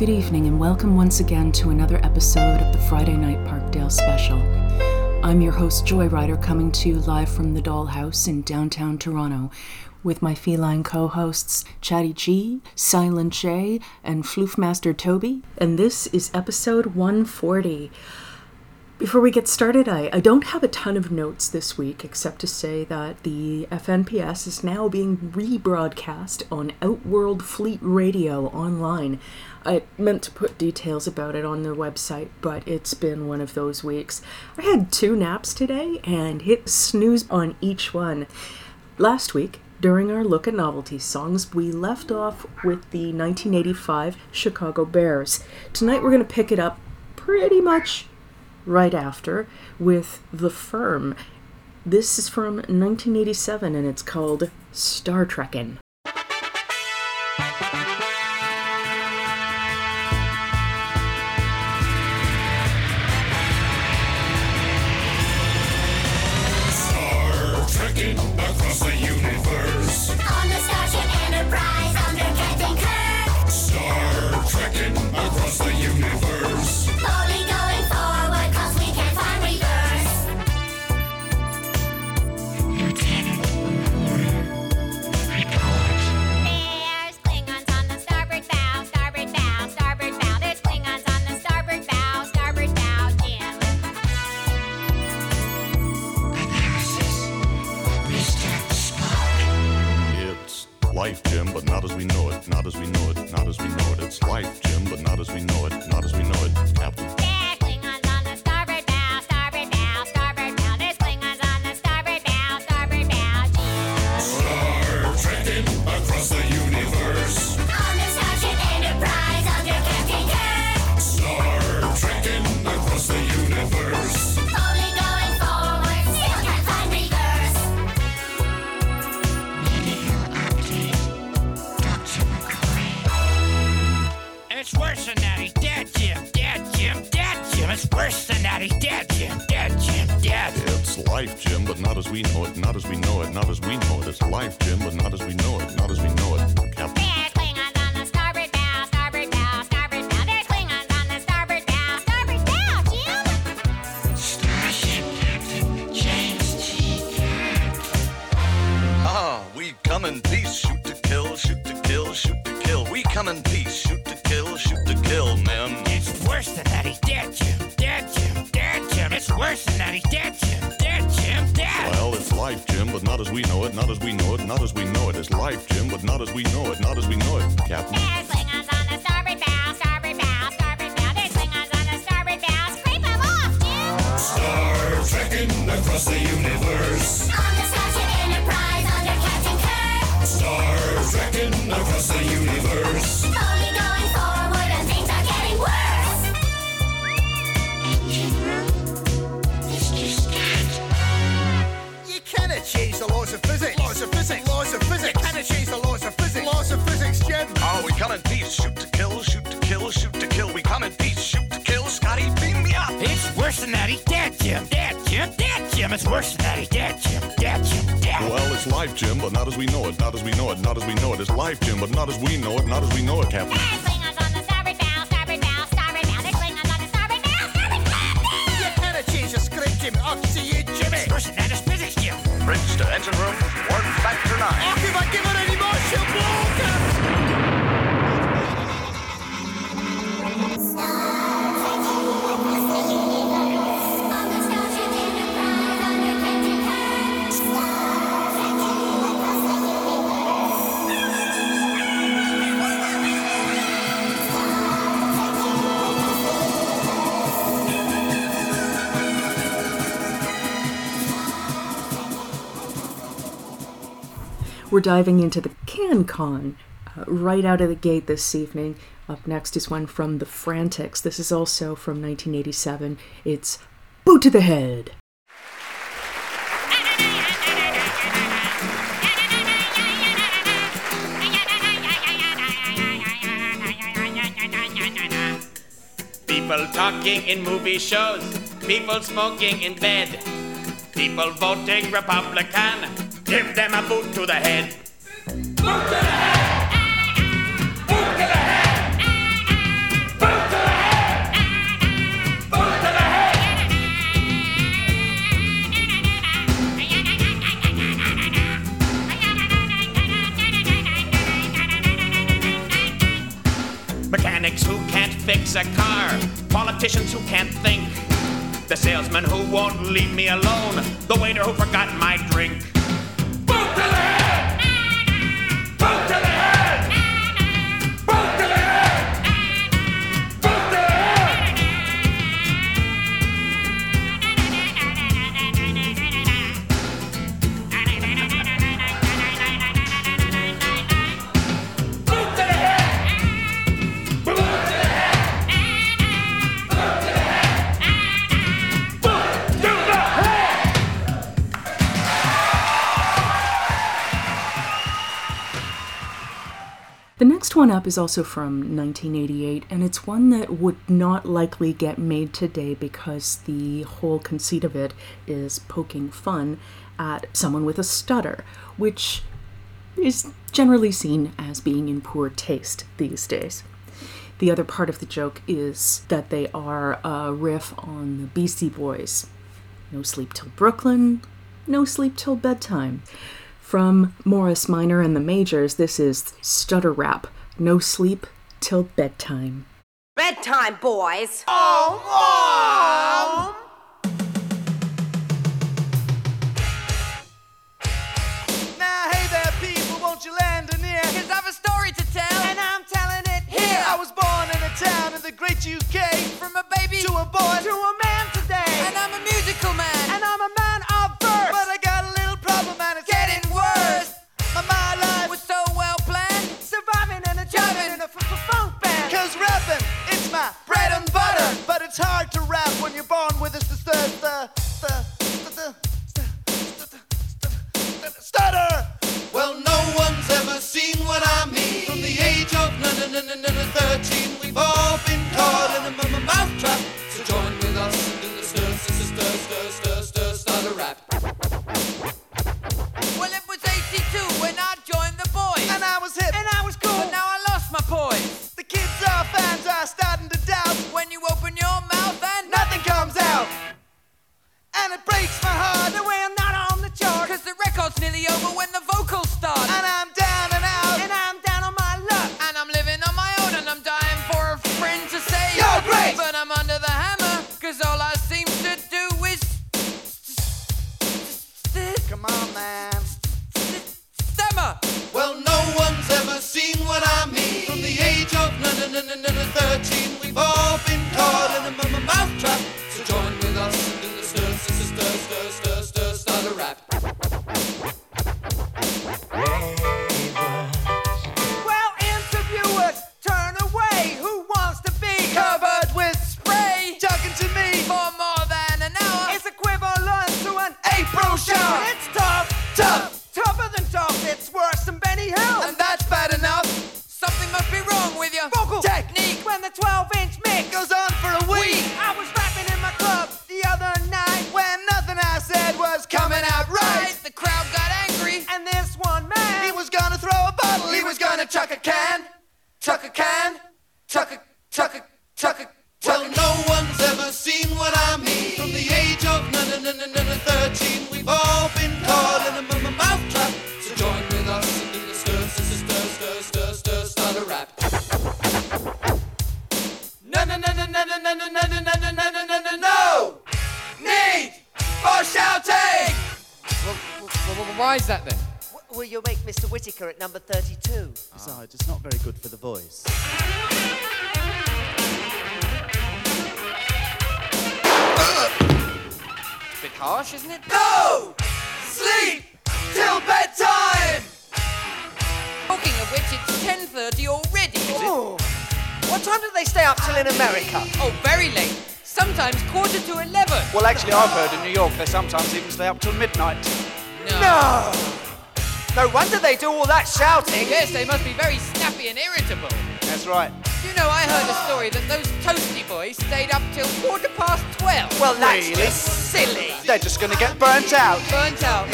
Good evening, and welcome once again to another episode of the Friday Night Parkdale Special. I'm your host, Joyrider, coming to you live from the Dollhouse in downtown Toronto with my feline co hosts, Chatty G, Silent J, and Floofmaster Toby, and this is episode 140. Before we get started, I, I don't have a ton of notes this week except to say that the FNPS is now being rebroadcast on Outworld Fleet Radio online. I meant to put details about it on their website, but it's been one of those weeks. I had two naps today and hit snooze on each one. Last week, during our look at novelty songs, we left off with the 1985 Chicago Bears. Tonight we're going to pick it up pretty much right after with The Firm. This is from 1987 and it's called Star Trekkin'. Not as we know it, not as we know it, not as we know it. It's life, Jim, but not as we know it, not as we know it, Captain. There's Klingons on the starboard bow, starboard bow, starboard bow. There's Klingons on the starboard bow, starboard bow. You cannot change the script, Jim. I'll see you, Jimmy. It's worse than that. It's physics, Jim. Bridge to engine room, warp factor nine. Oh, if I give it any more, she'll blow, We're diving into the CanCon uh, right out of the gate this evening. Up next is one from The Frantics. This is also from 1987. It's Boot to the Head. People talking in movie shows, people smoking in bed, people voting Republican. Give them a boot to the head. Boot to the head! Boot to the head! Mechanics who can't fix a car, politicians who can't think, the salesman who won't leave me alone, the waiter who forgot my drink. Next one up is also from 1988, and it's one that would not likely get made today because the whole conceit of it is poking fun at someone with a stutter, which is generally seen as being in poor taste these days. The other part of the joke is that they are a riff on the Beastie Boys. No sleep till Brooklyn, no sleep till bedtime. From Morris Minor and the Majors, this is Stutter Rap. No sleep till bedtime. Bedtime, boys. Mom. Now, hey there, people, won't you lend an ear? Cause I've a story to tell. And I'm telling it here. I was born in a town in the great UK. From a baby To a boy, to a man today. And I'm a musical man. My bread and butter. But it's hard to rap when you're born with a st- st- st- st- st- st- stutter. Well, no one's ever seen what I mean. From the age of n- n- n- n- n- 13, we've all been caught in a m- m- mouth trap. So join with us and do the stir, stir, stir, stir, stir, stir, stutter rap. Well, it was 82 when I joined the boys. I've heard in New York they sometimes even stay up till midnight. No! No wonder they do all that shouting. Yes, they must be very snappy and irritable. That's right. You know, I heard a story that those toasty boys stayed up till quarter past 12. Well, that's Really? just silly. They're just going to get burnt out. Burnt out.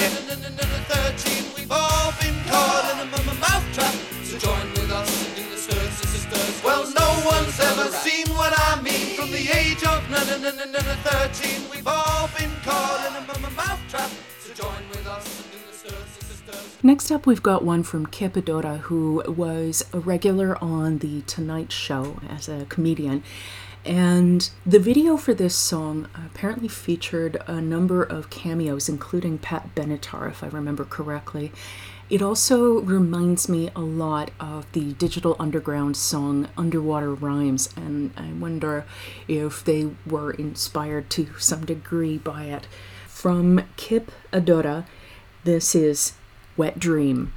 Next up, we've got one from Kip Adotta, who was a regular on The Tonight Show as a comedian. And the video for this song apparently featured a number of cameos, including Pat Benatar, if I remember correctly. It also reminds me a lot of the Digital Underground song Underwater Rhymes, and I wonder if they were inspired to some degree by it. From Kip Adotta, this is Wet Dream.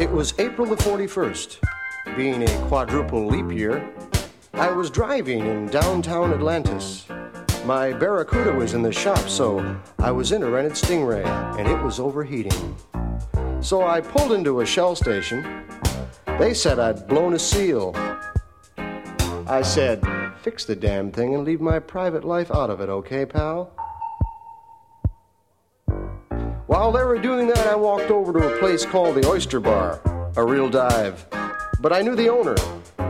It was April the 41st. Being a quadruple leap year, I was driving in downtown Atlantis. My Barracuda was in the shop, so I was in a rented Stingray, and it was overheating. So I pulled into a Shell station. They said I'd blown a seal. I said, fix the damn thing and leave my private life out of it, okay, pal? While they were doing that, I walked over to a place called the Oyster Bar, a real dive. But I knew the owner.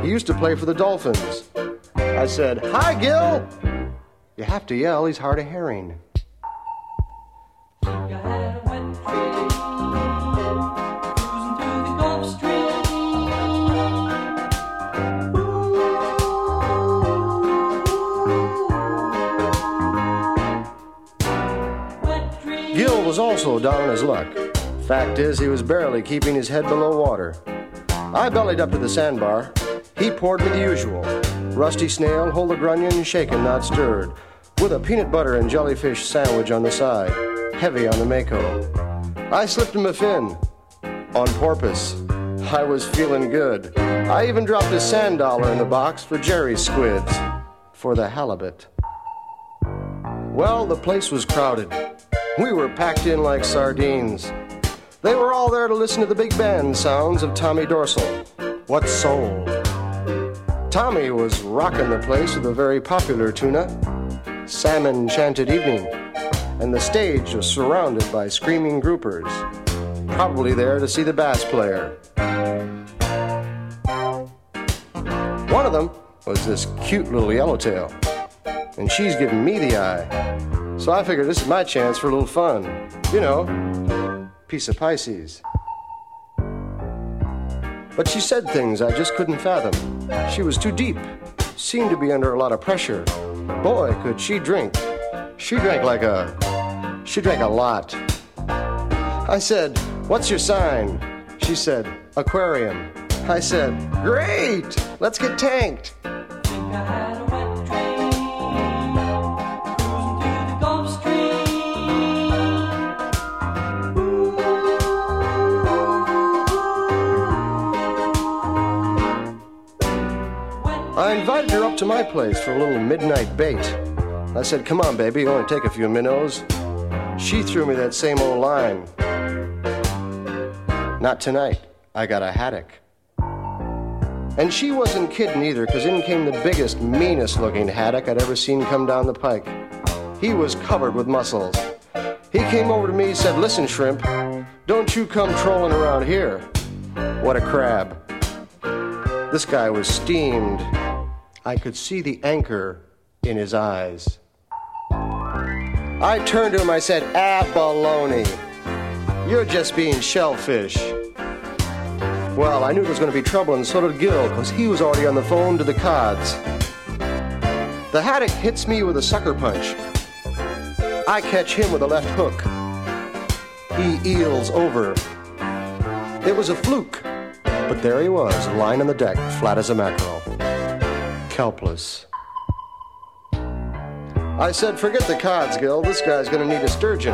He used to play for the Dolphins. I said, Hi, Gil! You have to yell, he's hard of hearing. Also down on his luck. Fact is, he was barely keeping his head below water. I bellied up to the sandbar. He poured me the usual rusty snail, whole grunion, shaken, not stirred, with a peanut butter and jellyfish sandwich on the side, heavy on the Mako. I slipped him a fin on porpoise. I was feeling good. I even dropped a sand dollar in the box for Jerry's squids, for the halibut. Well, the place was crowded. We were packed in like sardines. They were all there to listen to the big band sounds of Tommy Dorsal. What soul! Tommy was rocking the place with a very popular tuna, Salmon Chanted Evening, and the stage was surrounded by screaming groupers, probably there to see the bass player. One of them was this cute little yellowtail, and she's giving me the eye. So I figured this is my chance for a little fun. You know, piece of Pisces. But she said things I just couldn't fathom. She was too deep, seemed to be under a lot of pressure. Boy, could she drink. She drank like a. She drank a lot. I said, What's your sign? She said, Aquarium. I said, Great! Let's get tanked. I invited her up to my place for a little midnight bait. I said, Come on, baby, only take a few minnows. She threw me that same old line. Not tonight. I got a haddock. And she wasn't kidding either, because in came the biggest, meanest looking haddock I'd ever seen come down the pike. He was covered with muscles. He came over to me and said, Listen, shrimp, don't you come trolling around here. What a crab. This guy was steamed. I could see the anchor in his eyes. I turned to him, I said, Abalone. You're just being shellfish. Well, I knew there was going to be trouble, and so did Gil, because he was already on the phone to the cods. The haddock hits me with a sucker punch. I catch him with a left hook. He eels over. It was a fluke, but there he was, lying on the deck, flat as a mackerel. Kelpless. I said, forget the cods, Gil. This guy's gonna need a sturgeon.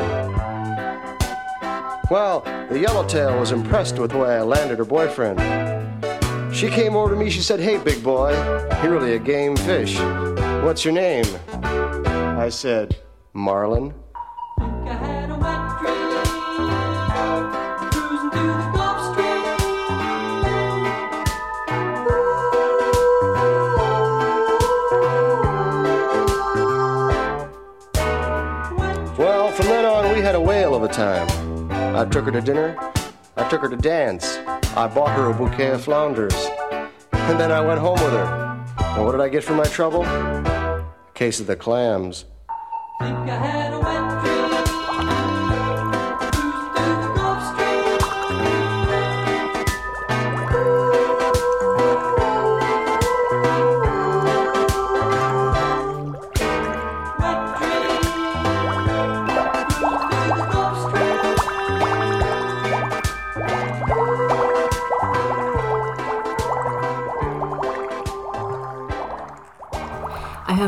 Well, the yellowtail was impressed with the way I landed her boyfriend. She came over to me, she said, Hey, big boy, you're really a game fish. What's your name? I said, Marlin. Time. I took her to dinner. I took her to dance. I bought her a bouquet of flounders. And then I went home with her. And what did I get for my trouble? A Case of the clams.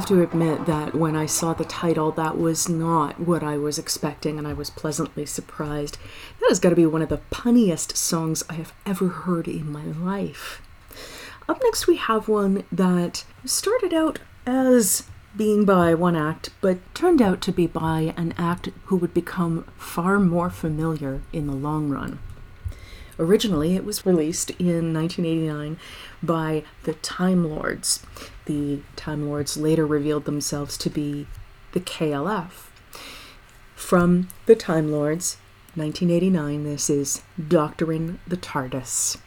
Have to admit that when I saw the title, that was not what I was expecting, and I was pleasantly surprised. That has got to be one of the punniest songs I have ever heard in my life. Up next, we have one that started out as being by one act, but turned out to be by an act who would become far more familiar in the long run. Originally, it was released in 1989 by the Time Lords. The Time Lords later revealed themselves to be the KLF. From the Time Lords, 1989, this is Doctoring the TARDIS.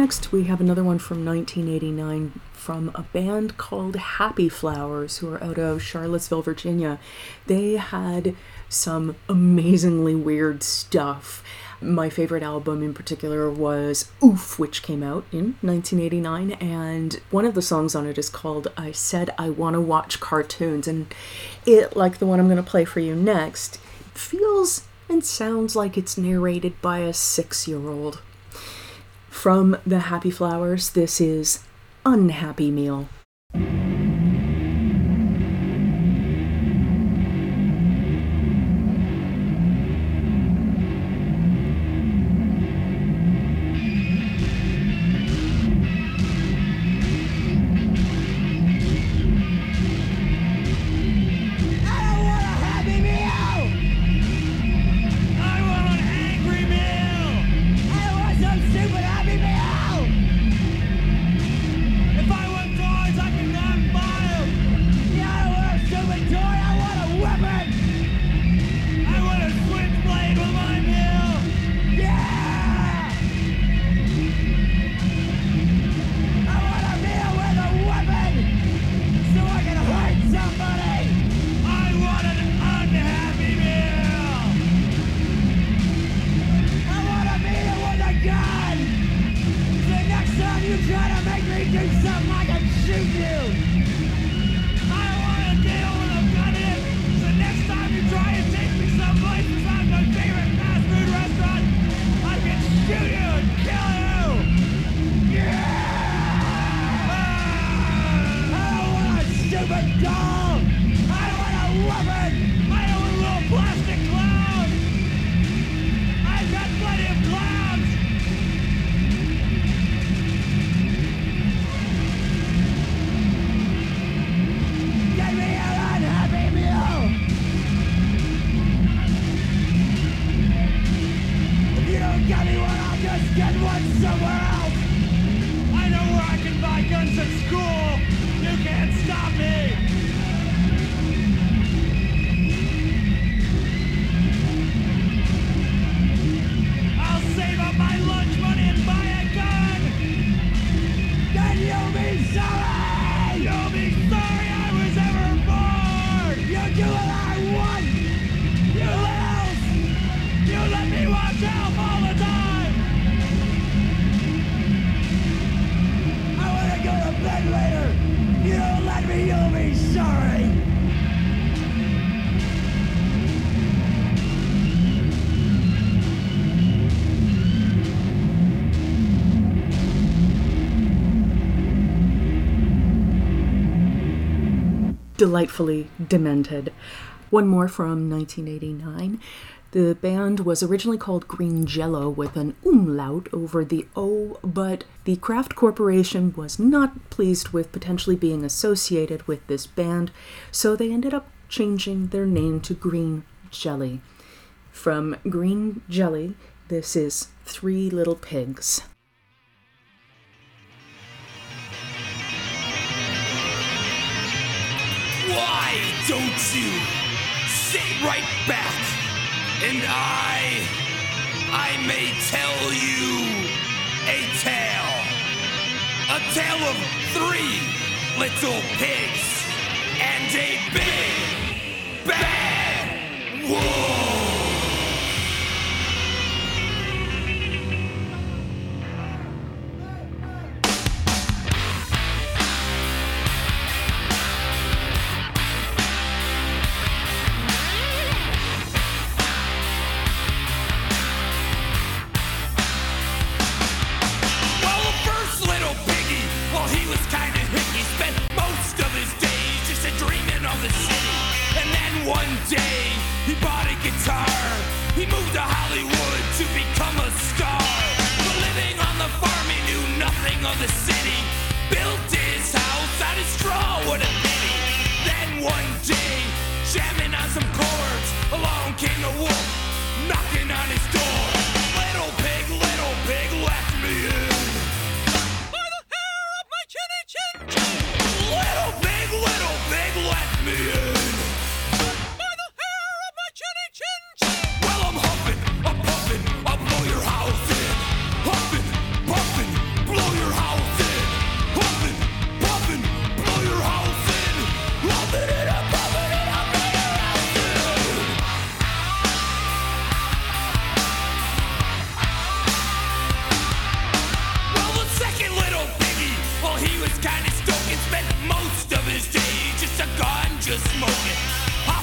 Next, we have another one from 1989 from a band called Happy Flowers, who are out of Charlottesville, Virginia. They had some amazingly weird stuff. My favorite album in particular was Oof, which came out in 1989, and one of the songs on it is called I Said I Want to Watch Cartoons. And it, like the one I'm going to play for you next, feels and sounds like it's narrated by a six year old. From the Happy Flowers, this is Unhappy Meal. Delightfully demented. One more from 1989. The band was originally called Green Jello with an umlaut over the O, but the Kraft Corporation was not pleased with potentially being associated with this band, so they ended up changing their name to Green Jelly. From Green Jelly, this is Three Little Pigs. Why don't you sit right back and I, I may tell you a tale. A tale of three little pigs and a big bad wolf. He kind of hicky, spent most of his days just a dreaming of the city. And then one day, he bought a guitar. He moved to Hollywood to become a star. But living on the farm, he knew nothing of the city. Built his house out of straw, what a. Then one day, jamming on some chords, along came the wolf, knocking on his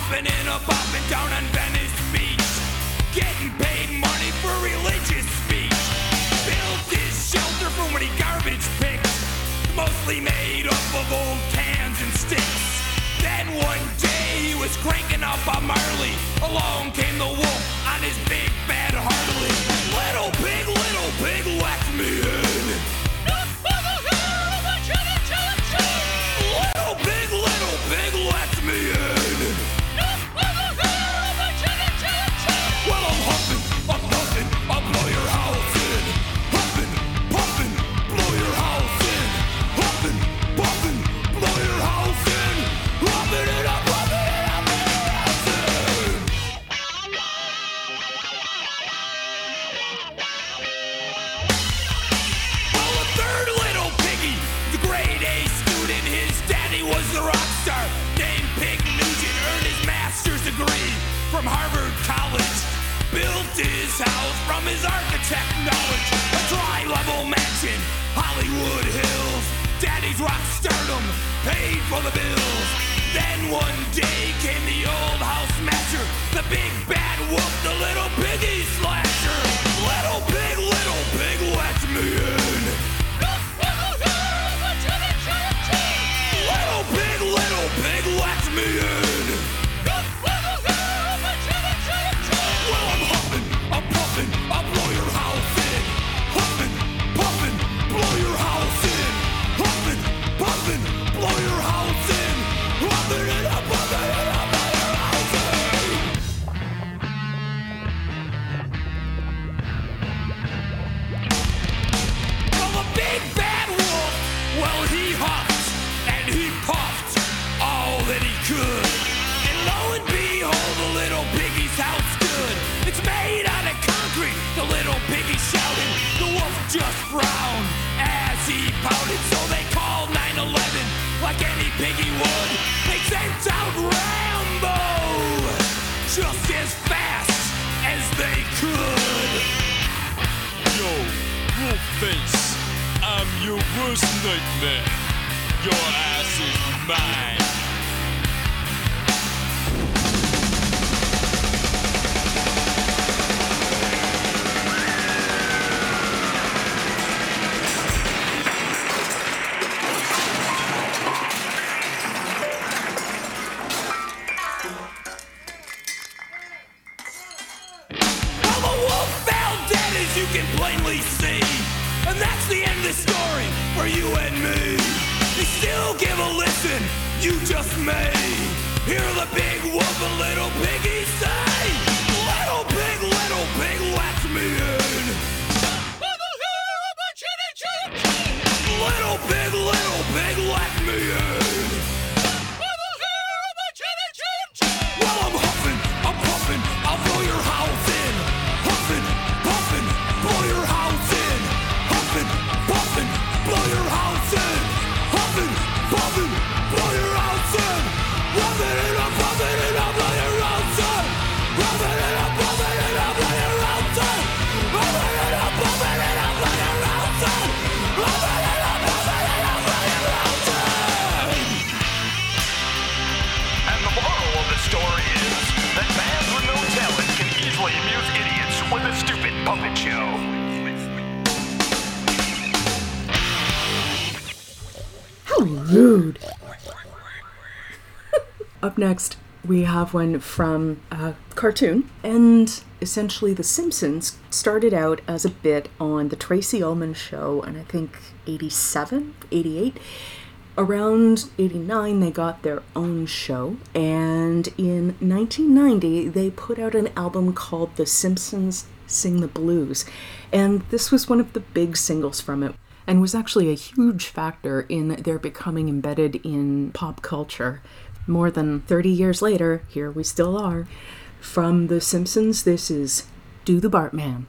apartment down on Venice Beach, getting paid money for religious speech. Built his shelter from when he garbage picked, mostly made up of old cans and sticks. Then one day he was cranking up a Marley. Along came the wolf on his big bad Harley. Little pig, little pig, let me in. From Harvard College. Built his house from his architect knowledge. A dry level mansion, Hollywood Hills. Daddy's rock stardom paid for the bills. Then one day came the old house smasher, the big bad wolf, the little piggy slasher. Little pig, little pig, let me in. Little pig, little pig, let me in. Face, I'm your worst nightmare. Your ass is mine. Next, we have one from a cartoon. And essentially, The Simpsons started out as a bit on The Tracey Ullman Show, and I think 87, 88. Around 89, they got their own show, and in 1990, they put out an album called The Simpsons Sing the Blues. And this was one of the big singles from it, and was actually a huge factor in their becoming embedded in pop culture. More than 30 years later, here we still are. From The Simpsons, this is Do the Bartman.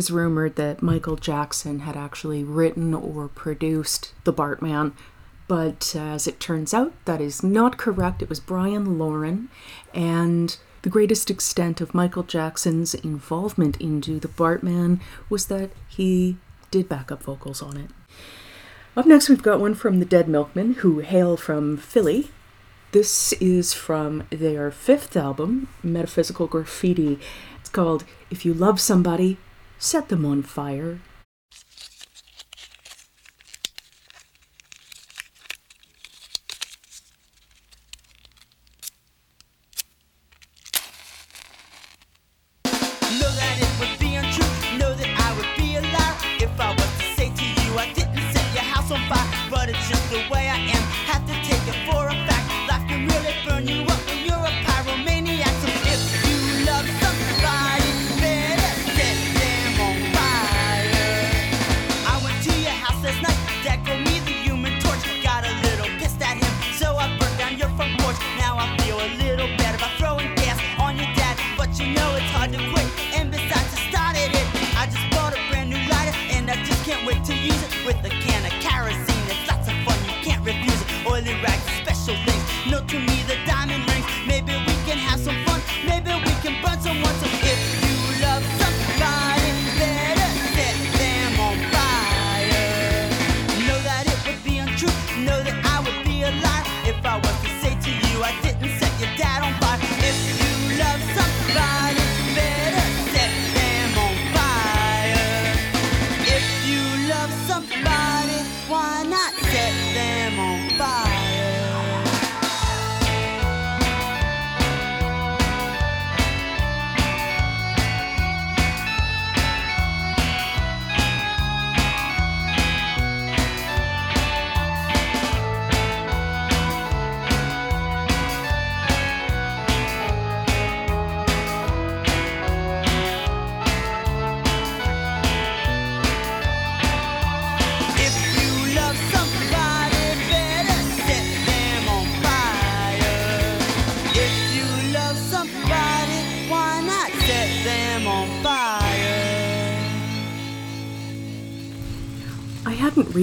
was rumored that Michael Jackson had actually written or produced The Bartman, but as it turns out, that is not correct. It was Bryan Loren, and the greatest extent of Michael Jackson's involvement into The Bartman was that he did backup vocals on it. Up next, we've got one from the Dead Milkmen, who hail from Philly, this is from their fifth album, Metaphysical Graffiti. It's called If You Love Somebody, set them on fire,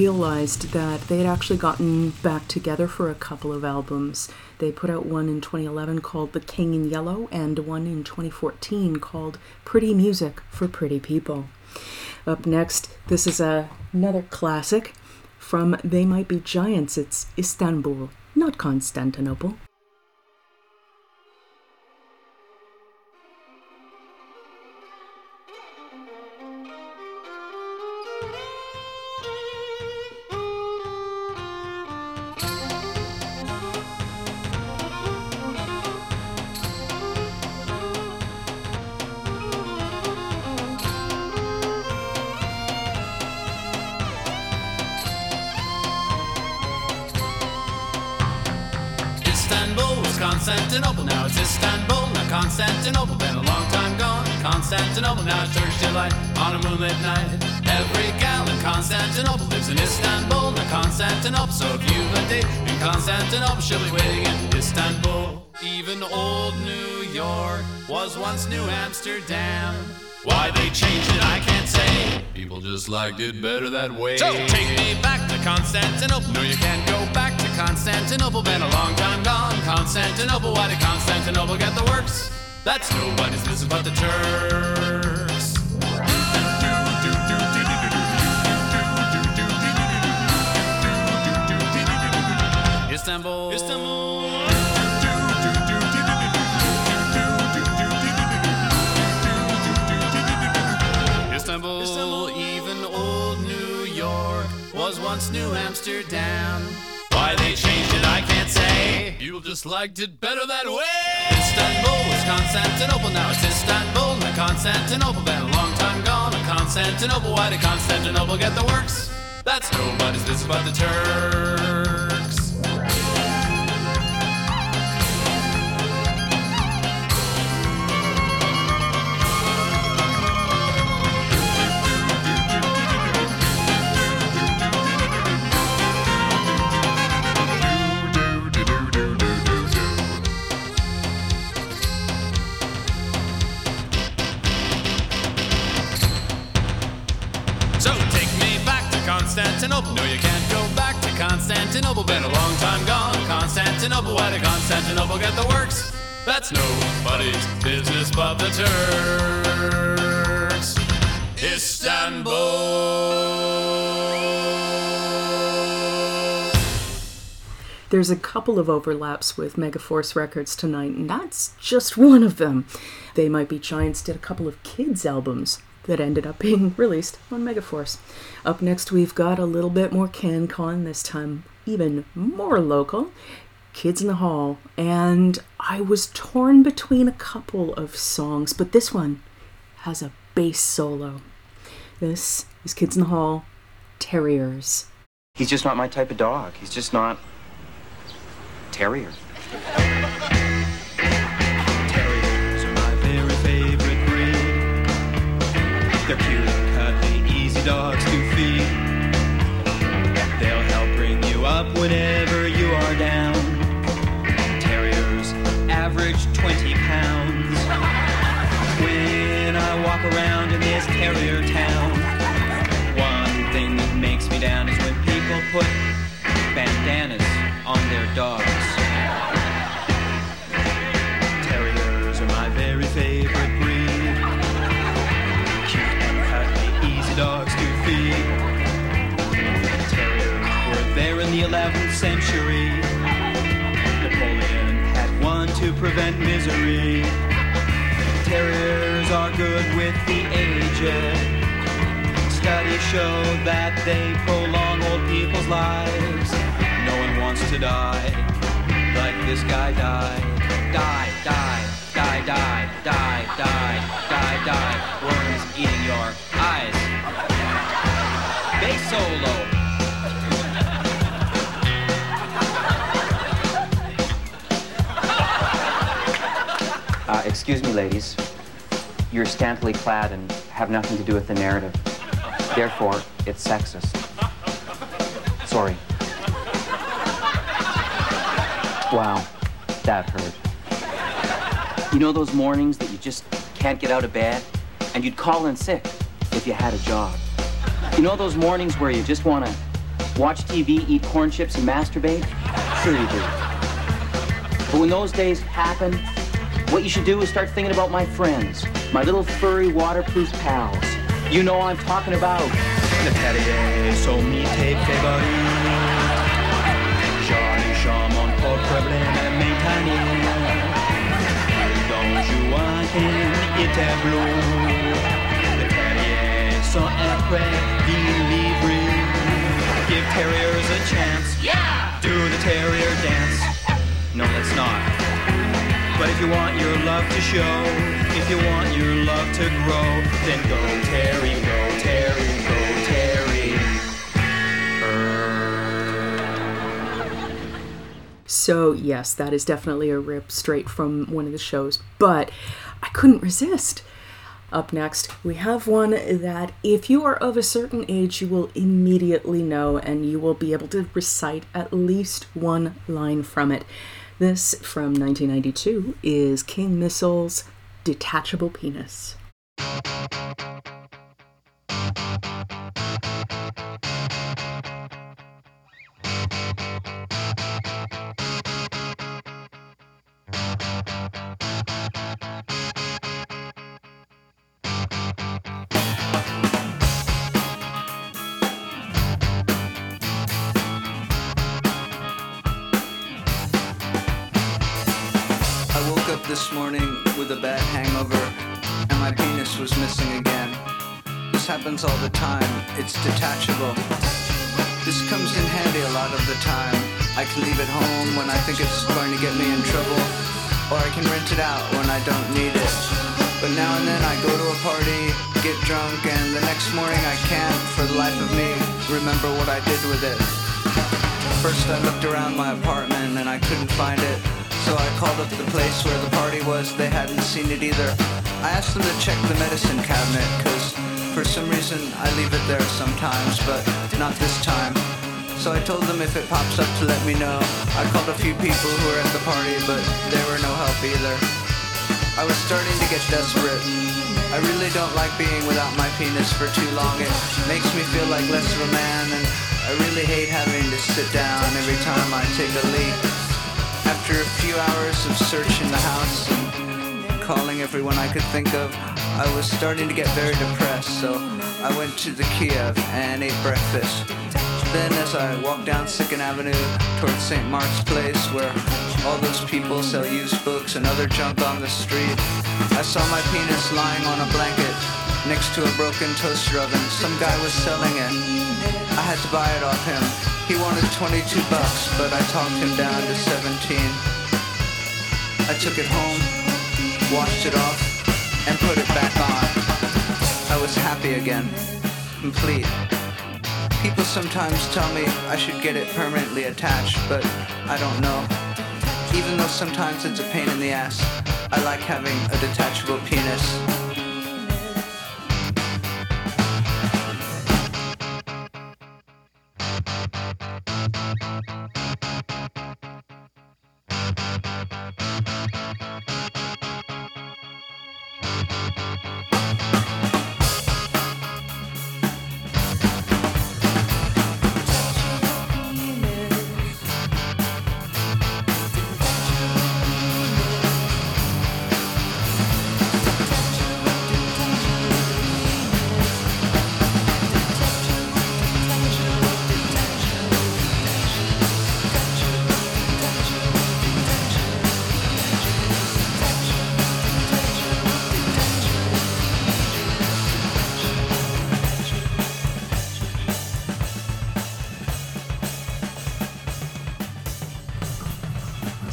realized that they had actually gotten back together for a couple of albums. They put out one in 2011 called The King in Yellow and one in 2014 called Pretty Music for Pretty People. Up next, this is a, another classic from They Might Be Giants. It's Istanbul, not Constantinople. Liked better that way. So take me back to Constantinople. No, you can't go back to Constantinople. Been a long time gone. Constantinople. Why did Constantinople get the works? That's nobody's business but the Turks. New Amsterdam. Why they changed it, I can't say. People just liked it better that way. Istanbul was Constantinople, now it's Istanbul, not Constantinople. Been a long time gone, a Constantinople. Why did Constantinople get the works? That's nobody's business but the Turks. There's a couple of overlaps with Megaforce Records tonight, and that's just one of them. They Might Be Giants did a couple of kids' albums that ended up being released on Megaforce. Up next, we've got a little bit more CanCon, this time even more local. Kids in the Hall, and I was torn between a couple of songs, but this one has a bass solo. This is Kids in the Hall, Terriers. He's just not my type of dog. He's just not terrier. Terriers are my very favorite breed. They're cute, and cuddly, easy dogs to feed. They'll help bring you up whenever you are down. Terriers average 20 pounds. When I walk around in this terrier town, one thing that makes me down is when people put bandanas on their dogs. The 11th century. Napoleon had one to prevent misery. Terriers are good with the aged. Studies show that they prolong old people's lives. No one wants to die like this guy died. Die, die, die, die, die, die, die, die. Worms eating your eyes. Bass solo. Uh, excuse me, ladies. You're scantily clad and have nothing to do with the narrative. Therefore, it's sexist. Sorry. Wow, that hurt. You know those mornings that you just can't get out of bed? and you'd call in sick if you had a job. You know those mornings where you just want to watch TV, eat corn chips, and masturbate? Sure you do. But when those days happen, what you should do is start thinking about my friends, my little furry waterproof pals. You know I'm talking about. Le Perrier sont mes favoris. Johnny Charmant, pas de problème maintenant. Don Juan était bleu. Le Perrier sont après delivery. Give terriers a chance. Yeah! Do the terrier dance. No, let's not. But if you want your love to show, if you want your love to grow, then go Terry, go Terry, go Terry. So, yes, that is definitely a rip straight from one of the shows, but I couldn't resist. Up next, we have one that, if you are of a certain age, you will immediately know and you will be able to recite at least one line from it. This, from 1992, is King Missile's Detachable Penis. This morning with a bad hangover, and my penis was missing again. This happens all the time, it's detachable. This comes in handy a lot of the time. I can leave it home when I think it's going to get me in trouble, or I can rent it out when I don't need it. But now and then I go to a party, get drunk, and the next morning I can't, for the life of me, remember what I did with it. First I looked around my apartment and I couldn't find it. So I called up the place where the party was. They hadn't seen it either. I asked them to check the medicine cabinet because for some reason I leave it there sometimes, but not this time. So I told them if it pops up to let me know. I called a few people who were at the party, but they were no help either. I was starting to get desperate. I really don't like being without my penis for too long. It makes me feel like less of a man, and I really hate having to sit down every time I take a leak. After a few hours of searching the house and calling everyone I could think of, I was starting to get very depressed, so I went to the Kiev and ate breakfast. Then as I walked down Second Avenue towards St. Mark's Place, where all those people sell used books and other junk on the street, I saw my penis lying on a blanket next to a broken toaster oven. Some guy was selling it. I had to buy it off him. He wanted 22 bucks, but I talked him down to 17. I took it home, washed it off, and put it back on. I was happy again, complete. People sometimes tell me I should get it permanently attached, but I don't know. Even though sometimes it's a pain in the ass, I like having a detachable penis.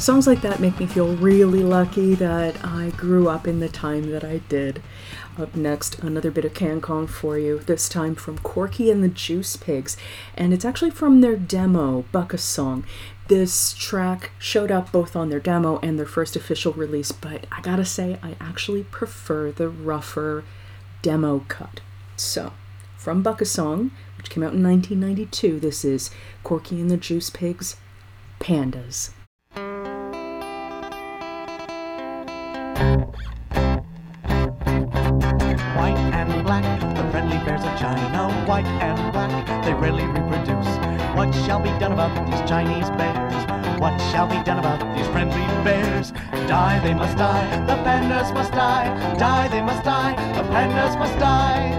Songs like that make me feel really lucky that I grew up in the time that I did. Up next, another bit of CanCon for you, this time from Corky and the Juice Pigs, and it's actually from their demo, Bucka Song. This track showed up both on their demo and their first official release, but I gotta say, I actually prefer the rougher demo cut. So, from Bucka Song, which came out in 1992, this is Corky and the Juice Pigs, Pandas. About these Chinese bears? What shall be done about these friendly bears? Die, they must die, the pandas must die. Die, they must die, the pandas must die.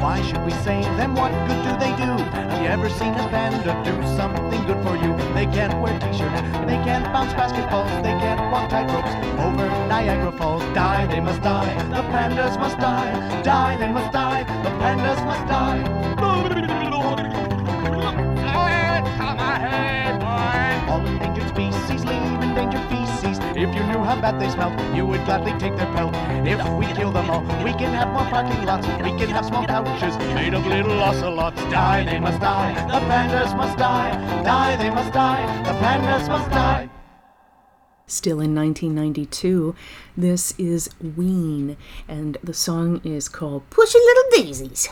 Why should we save them? What good do they do? Have you ever seen a panda do something good for you? They can't wear t-shirts, they can't bounce basketballs, they can't walk tight ropes over Niagara Falls. Die, they must die, the pandas must die. Die, they must die, the pandas must die. All endangered species leave endangered feces. If you knew how bad they smell, you would gladly take their pelt. If we kill them all, we can have more parking lots. We can have small pouches made of little ocelots. Die, they must die. The pandas must die. Die, they must die. The pandas must die. Still in 1992, this is Ween, and the song is called Push th' Little Daisies.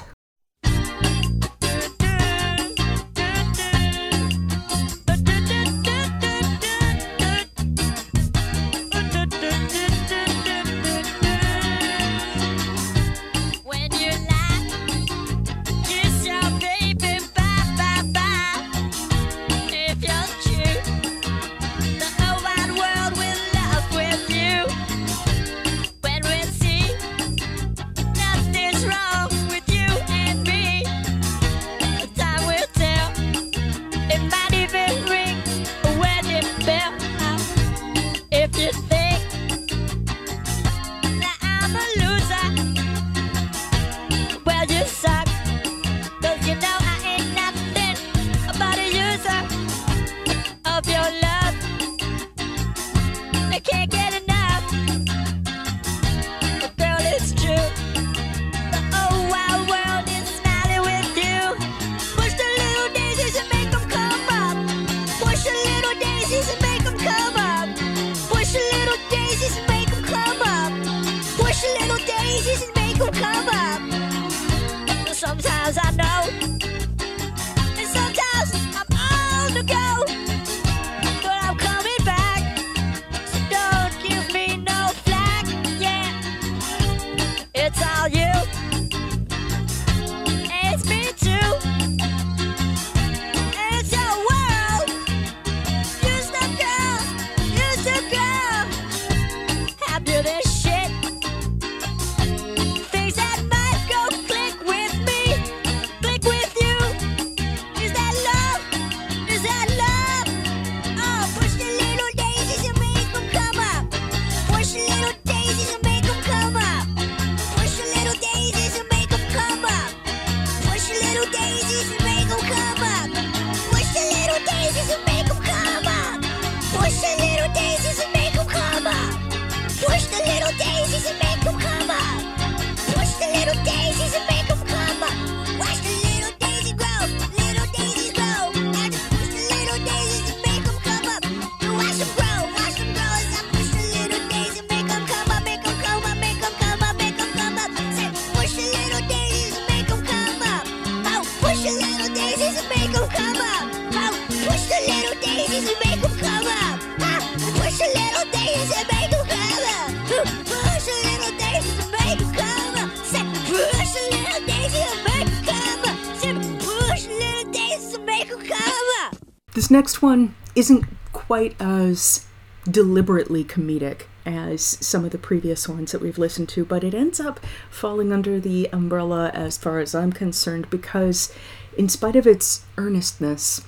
Next one isn't quite as deliberately comedic as some of the previous ones that we've listened to, but it ends up falling under the umbrella as far as I'm concerned because, in spite of its earnestness,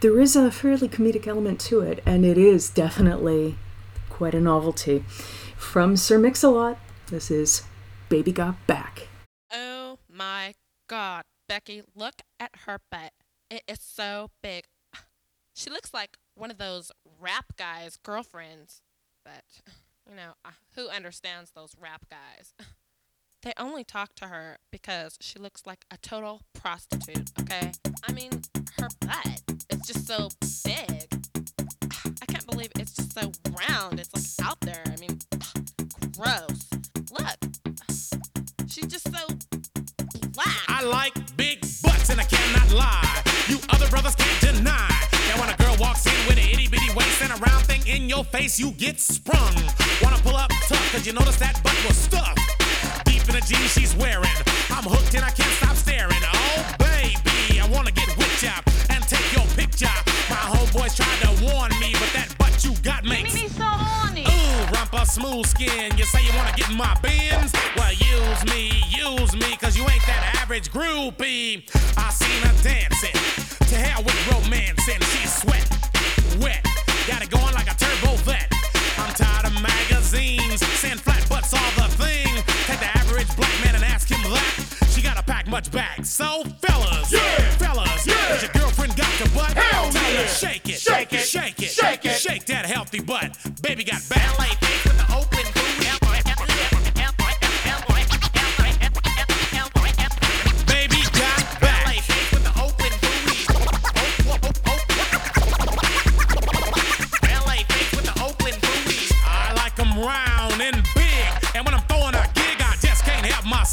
there is a fairly comedic element to it, and it is definitely quite a novelty. From Sir Mix-a-Lot, this is Baby Got Back. Oh my god, Becky, look at her butt. It is so big. She looks like one of those rap guys' girlfriends. But, you know, uh, who understands those rap guys? They only talk to her because she looks like a total prostitute, okay? I mean, her butt is just so big. I can't believe it's just so round. It's like out there. I mean, gross. Look, she's just so black. I like big butts and I cannot lie. You other brothers can't deny. Yeah, when a girl walks in with an itty bitty waist and a round thing in your face, you get sprung. Wanna pull up tough, cause you notice that butt was stuffed. Deep in the jeans she's wearing. I'm hooked and I can't stop staring. Oh, baby, I wanna get whipped up and take your picture. My homeboys tried to warn me, but that butt you got makes me so horny. Ooh, rumpa smooth skin. You say you wanna get in my bins? Well, use me, use me, cause you ain't that average groupie. I seen her dancing to hell with romance, and she's sweat, wet. Got it going like a turbo vet. I'm tired of magazines saying flat butts all the thing. Take the average black man and ask him that. She gotta pack much back. So, fellas, yeah. fellas, has your girlfriend got your butt? Hell Tell her shake it, Shake it. shake it, Shake it. shake that healthy butt. Baby got ballet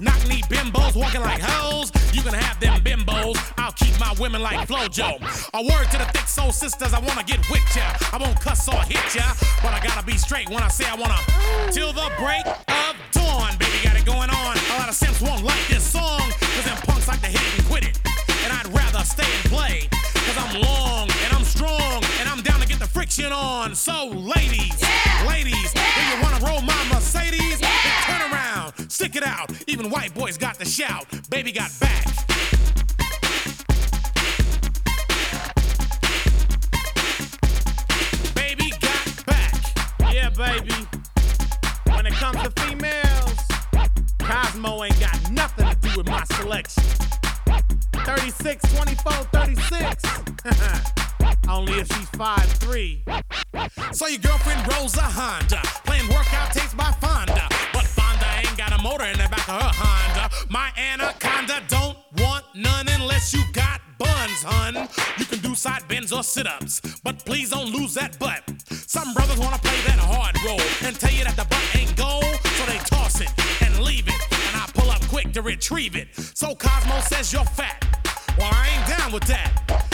Knock knee bimbos walking like hoes. You can have them bimbos. I'll keep my women like Flojo. A word to the thick soul sisters, I wanna get with ya. I won't cuss or hit ya, but I gotta be straight when I say I wanna. Till the break of dawn, baby, got it going on. A lot of simps won't like white boys got the shout. Baby got back. Baby got back. Yeah, baby. When it comes to females, Cosmo ain't got nothing to do with my selection. 36, 24, 36. Only if she's 5'3. So your girlfriend rolls a Honda, playing workout tapes by Fonda. Hun. You can do side bends or sit-ups, but please don't lose that butt. Some brothers wanna play that hard role and tell you that the butt ain't gold, so they toss it and leave it, and I pull up quick to retrieve it. So Cosmo says you're fat. Well, I ain't down with that.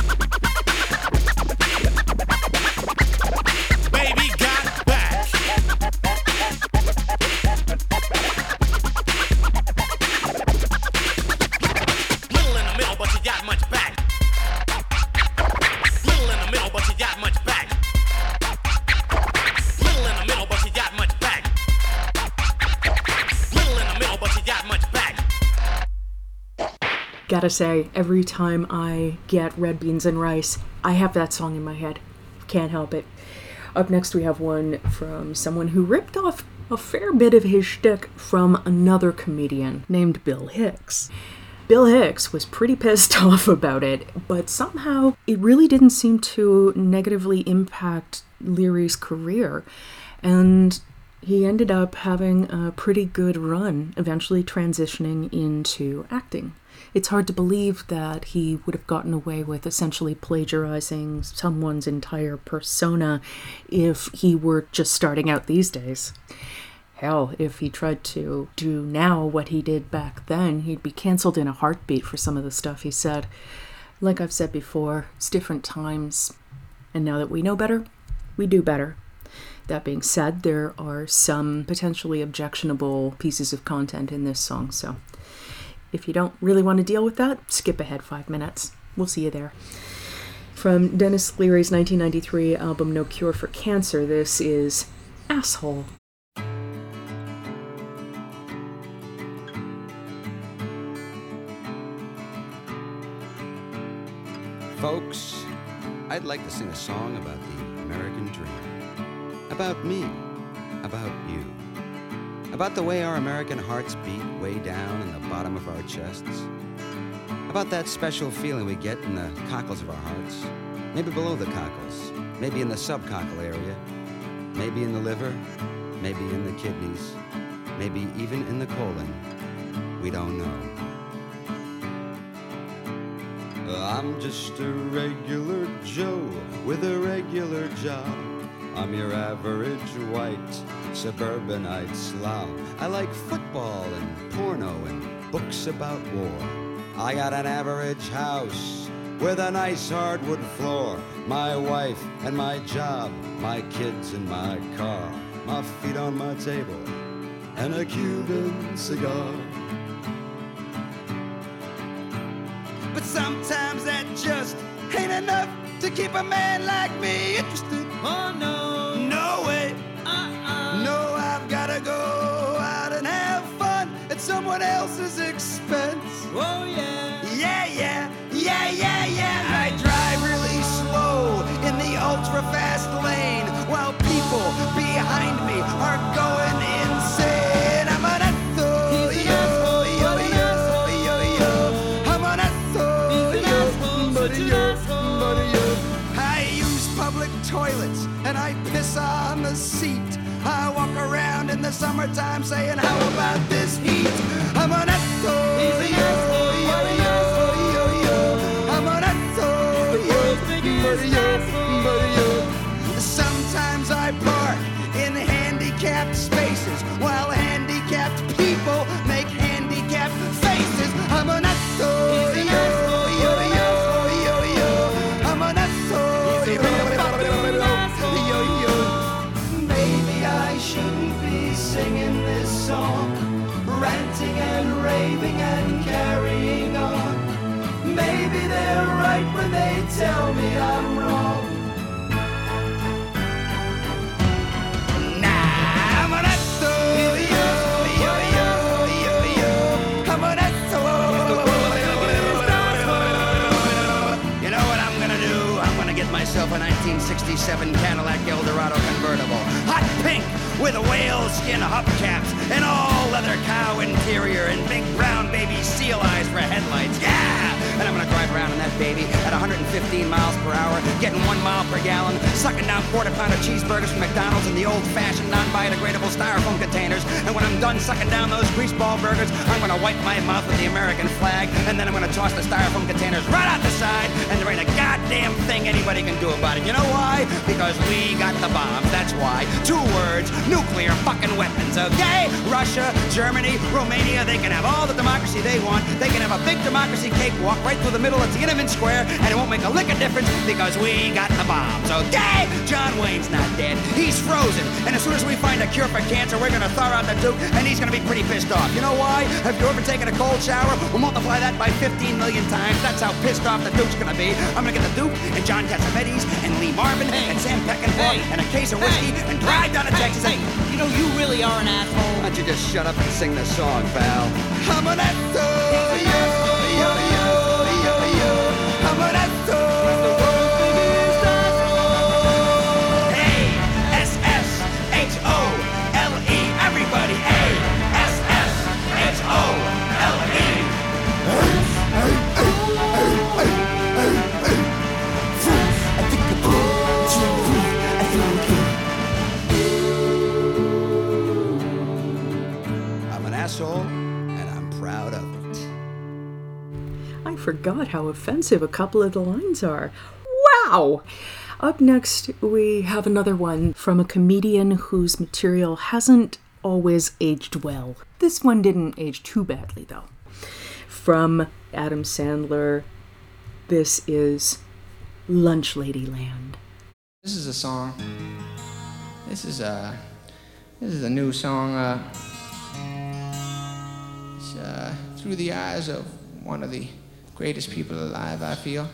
Got much back. Little in the middle, but you got much back. Little in the middle, but you got much back. Gotta say, every time I get red beans and rice, I have that song in my head. Can't help it. Up next, we have one from someone who ripped off a fair bit of his shtick from another comedian named Bill Hicks. Bill Hicks was pretty pissed off about it, but somehow it really didn't seem to negatively impact Leary's career. And he ended up having a pretty good run, eventually transitioning into acting. It's hard to believe that he would have gotten away with essentially plagiarizing someone's entire persona if he were just starting out these days. Hell, if he tried to do now what he did back then, he'd be canceled in a heartbeat for some of the stuff he said. Like I've said before, it's different times. And now that we know better, we do better. That being said, there are some potentially objectionable pieces of content in this song, so if you don't really want to deal with that, skip ahead five minutes. We'll see you there. From Denis Leary's 1993 album No Cure for Cancer, this is Asshole. Folks, I'd like to sing a song about the American dream. About me. About you. About the way our American hearts beat way down in the bottom of our chests. About that special feeling we get in the cockles of our hearts. maybe below the cockles, maybe in the subcockle area, maybe in the liver, maybe in the kidneys, maybe even in the colon. We don't know. I'm just a regular Joe with a regular job. I'm your average white suburbanite slob. I like football and porno and books about war. I got an average house with a nice hardwood floor. My wife and my job, my kids and my car, my feet on my table, and a Cuban cigar. But sometimes just ain't enough to keep a man like me interested. Oh no, no way. Uh-uh. No, I've gotta go out and have fun at someone else's expense. Oh yeah. Yeah, yeah, yeah, yeah, yeah. I drive really slow in the ultra fast lane while people behind me are going I piss on the seat. I walk around in the summertime saying, How about this heat? I'm an asshole, 1967 Cadillac Eldorado convertible. Hot pink with whale skin hubcaps and all leather cow interior and big brown baby seal eyes for headlights. Yeah! And I'm gonna drive around in that baby at 115 miles per hour, getting one mile per gallon, sucking down quarter pounder cheeseburgers from McDonald's in the old fashioned non biodegradable styrofoam containers. And when I'm done sucking down those greaseball burgers, I'm gonna wipe my mouth with the American flag, and then I'm gonna toss the styrofoam containers right out the side, and there ain't a goddamn thing anybody can do about it. You know why? Because we got the bombs. That's why. Two words nuclear fucking weapons, okay? Russia, Germany, Romania, they can have all the democracy they want. They can have a big democracy cakewalk right through the middle of Tiananmen Square, and it won't make a lick of difference because we got the bombs, okay? John Wayne's not dead. He's frozen. And as soon as we find a cure for cancer, we're gonna thaw out the Duke, and he's gonna be pretty pissed off. You know why? Have you ever taken a cold shower? We'll multiply that by 15 million times. That's how pissed off the Duke's gonna be. I'm gonna get the Duke and John Cassavetes and Lee Marvin and Sam Peckinpah and a case of whiskey and drive down to Texas. Hey, you know you really are an asshole. Why don't you just shut up and sing the song, pal? I'm an asshole, forgot how offensive a couple of the lines are. Wow! Up next, we have another one from a comedian whose material hasn't always aged well. This one didn't age too badly, though. From Adam Sandler, this is Lunch Lady Land. This is a song. This is a this is a new song. Uh, it's uh, through the eyes of one of the greatest people alive. I feel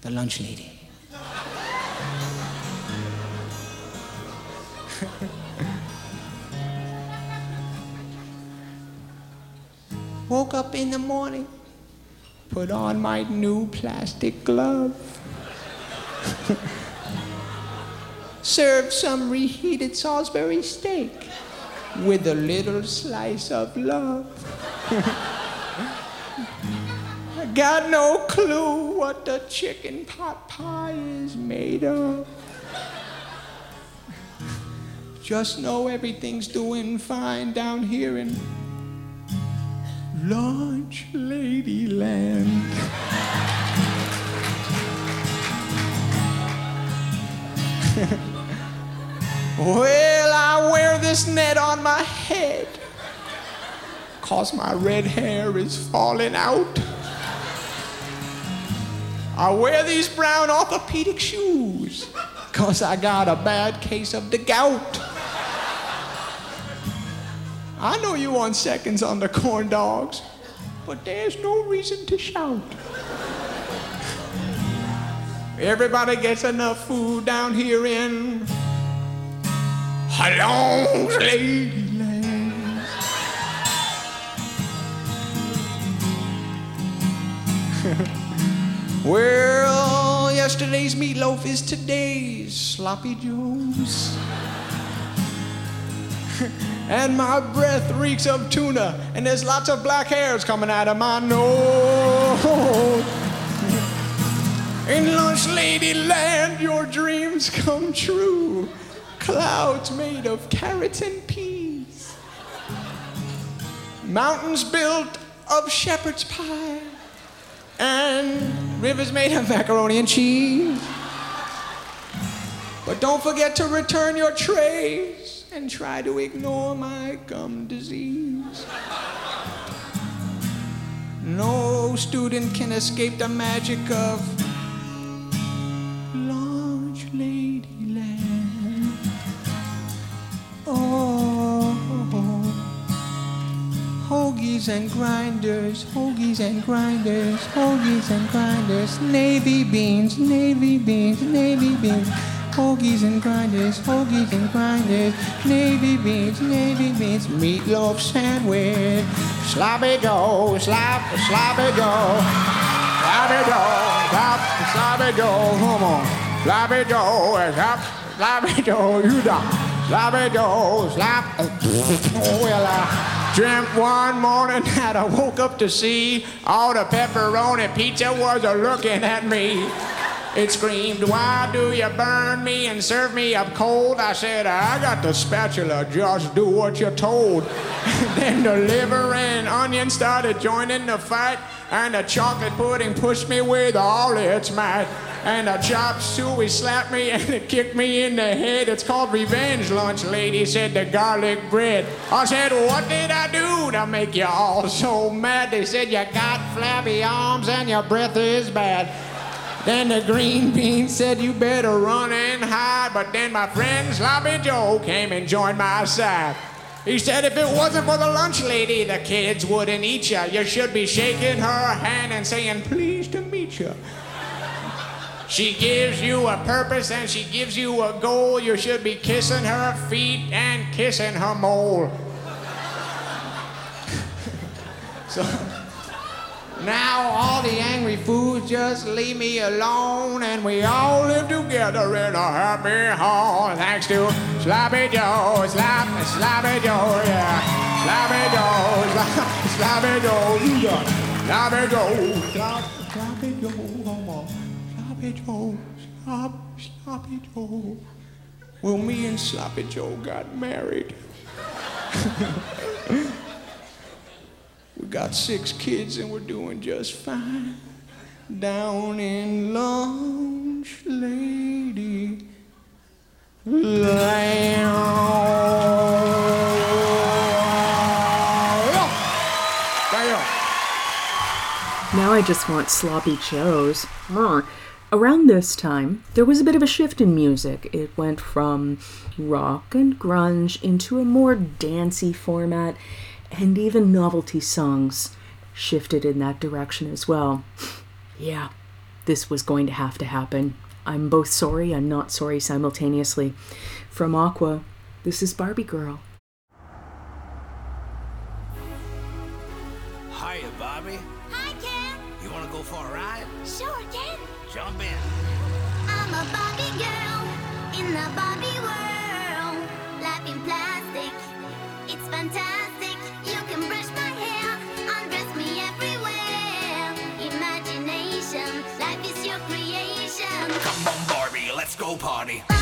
the lunch lady. Woke up in the morning, put on my new plastic glove. Served some reheated Salisbury steak with a little slice of love. Got no clue what the chicken pot pie is made of. Just know everything's doing fine down here in Lunch Ladyland. well, I wear this net on my head cause my red hair is falling out. I wear these brown orthopedic shoes cause I got a bad case of the gout. I know you want seconds on the corn dogs, but there's no reason to shout. Everybody gets enough food down here in Lunch Ladyland. well, yesterday's meatloaf is today's sloppy joes. and my breath reeks of tuna, and there's lots of black hairs coming out of my nose. In Lunch Lady Land, your dreams come true. Clouds made of carrots and peas. Mountains built of shepherd's pie. And rivers made of macaroni and cheese. But don't forget to return your trays and try to ignore my gum disease. No student can escape the magic of hoagies and grinders, hoagies and grinders, hoagies and grinders, navy beans, navy beans, navy beans. Hoagies and grinders, hoagies and grinders, navy beans, navy beans, meatloaf sandwich, sloppy joe, slop, sloppy joe, sloppy joe, slop, sloppy joe, come on, sloppy joe, slop, sloppy joe, you done, sloppy joe, slop, oh well I dreamt one morning that I woke up to see all the pepperoni pizza was a looking at me. It screamed, Why do you burn me and serve me up cold? I said, I got the spatula, just do what you're told. then the liver and onion started joining the fight, and the chocolate pudding pushed me with all its might. And the chop suey slapped me and it kicked me in the head. It's called revenge lunch, lady, said the garlic bread. I said, What did I do to make you all so mad? They said, You got flabby arms and your breath is bad. Then the green bean said, You better run and hide. But then my friend Sloppy Joe came and joined my side. He said, If it wasn't for the lunch lady, the kids wouldn't eat you. You should be shaking her hand and saying, Pleased to meet you. She gives you a purpose and she gives you a goal. You should be kissing her feet and kissing her mole. so. Now all the angry fools just leave me alone and we all live together in a happy home. Thanks to Sloppy Joe, Slap, Sloppy Joe, yeah. Sloppy Joe, Slap, Sloppy Joe, got. Sloppy Joe, Slap, Sloppy Joe, come on. Sloppy Joe, Slop, Sloppy Joe. Well, me and Sloppy Joe got married. We got six kids and we're doing just fine. Down in Lunch Lady Now I just want sloppy joes. Around this time, there was a bit of a shift in music. It went from rock and grunge into a more dancey format, and even novelty songs shifted in that direction as well. Yeah, this was going to have to happen. I'm both sorry and not sorry simultaneously. From Aqua, this is Barbie Girl. party.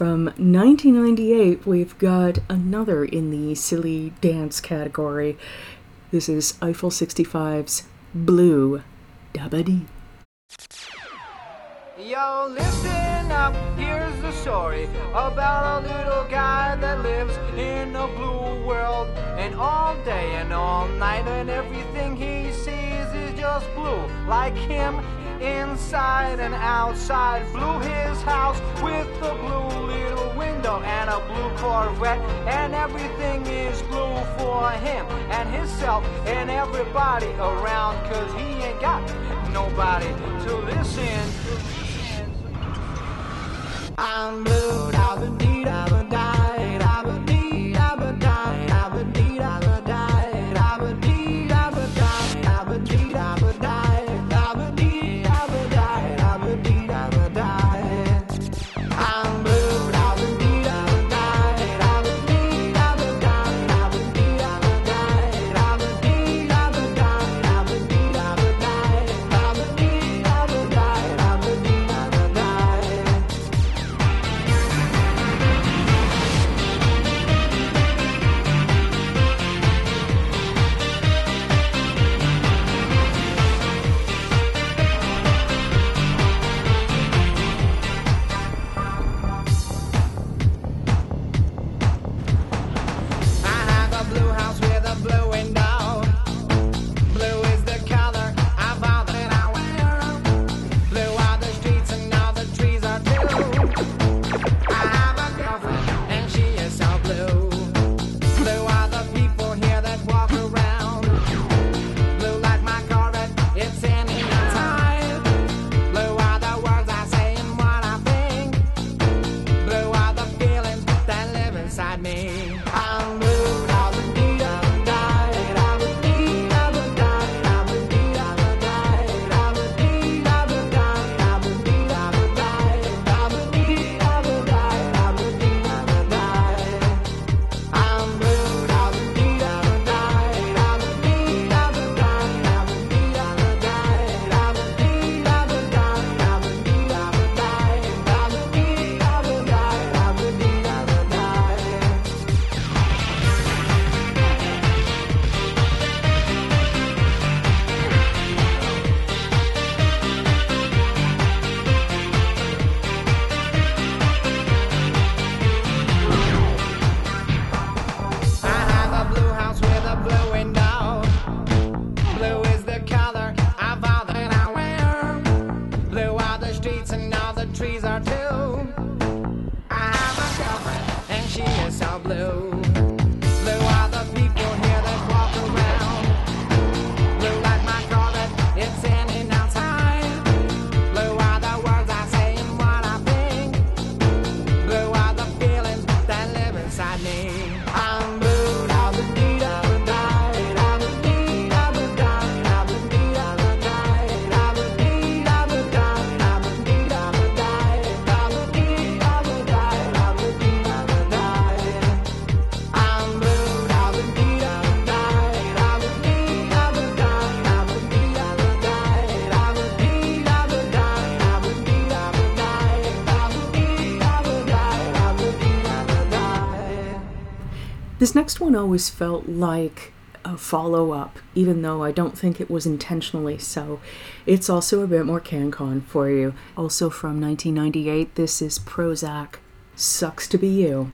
from 1998, we've got another in the silly dance category. This is Eiffel 65's Blue Da Ba Dee. Yo, listen up, here's the story about a little guy that lives in a blue world. And all day and all night, and everything he sees is just blue, like him inside and outside. His house with the blue and a blue Corvette, and everything is blue for him and himself and everybody around, cause he ain't got nobody to listen. I'm blue, I've been deep, I've been next one always felt like a follow up, even though I don't think it was intentionally so. It's also a bit more CanCon for you. Also from 1998, this is Prozzak Sucks to Be You.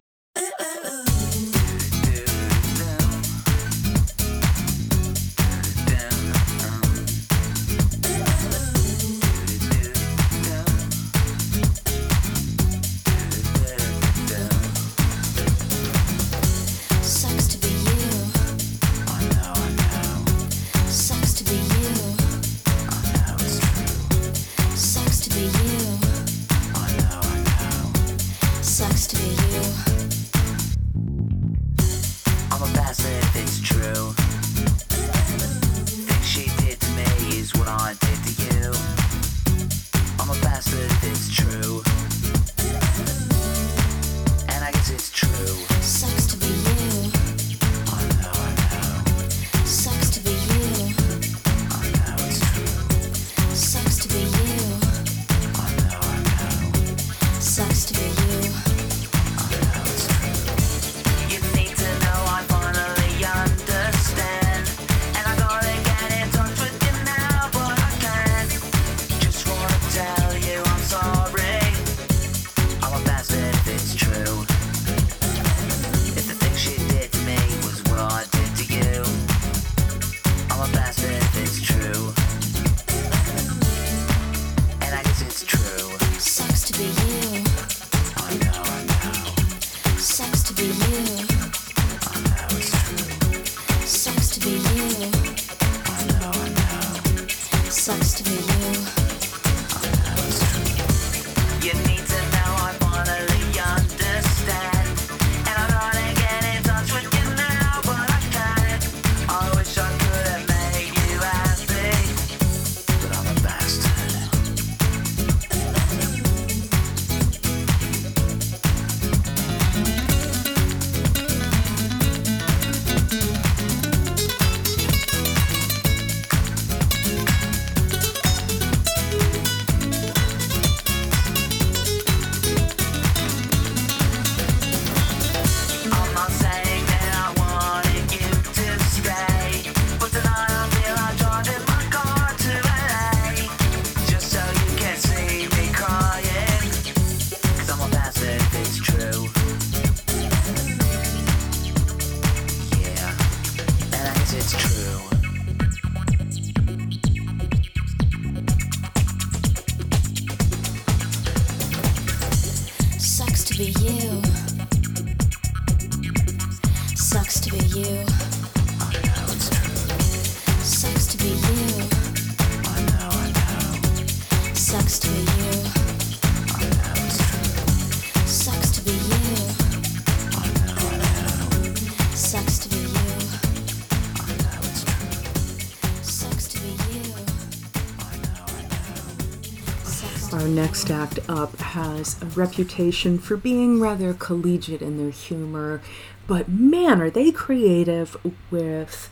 a reputation for being rather collegiate in their humor, but man, are they creative with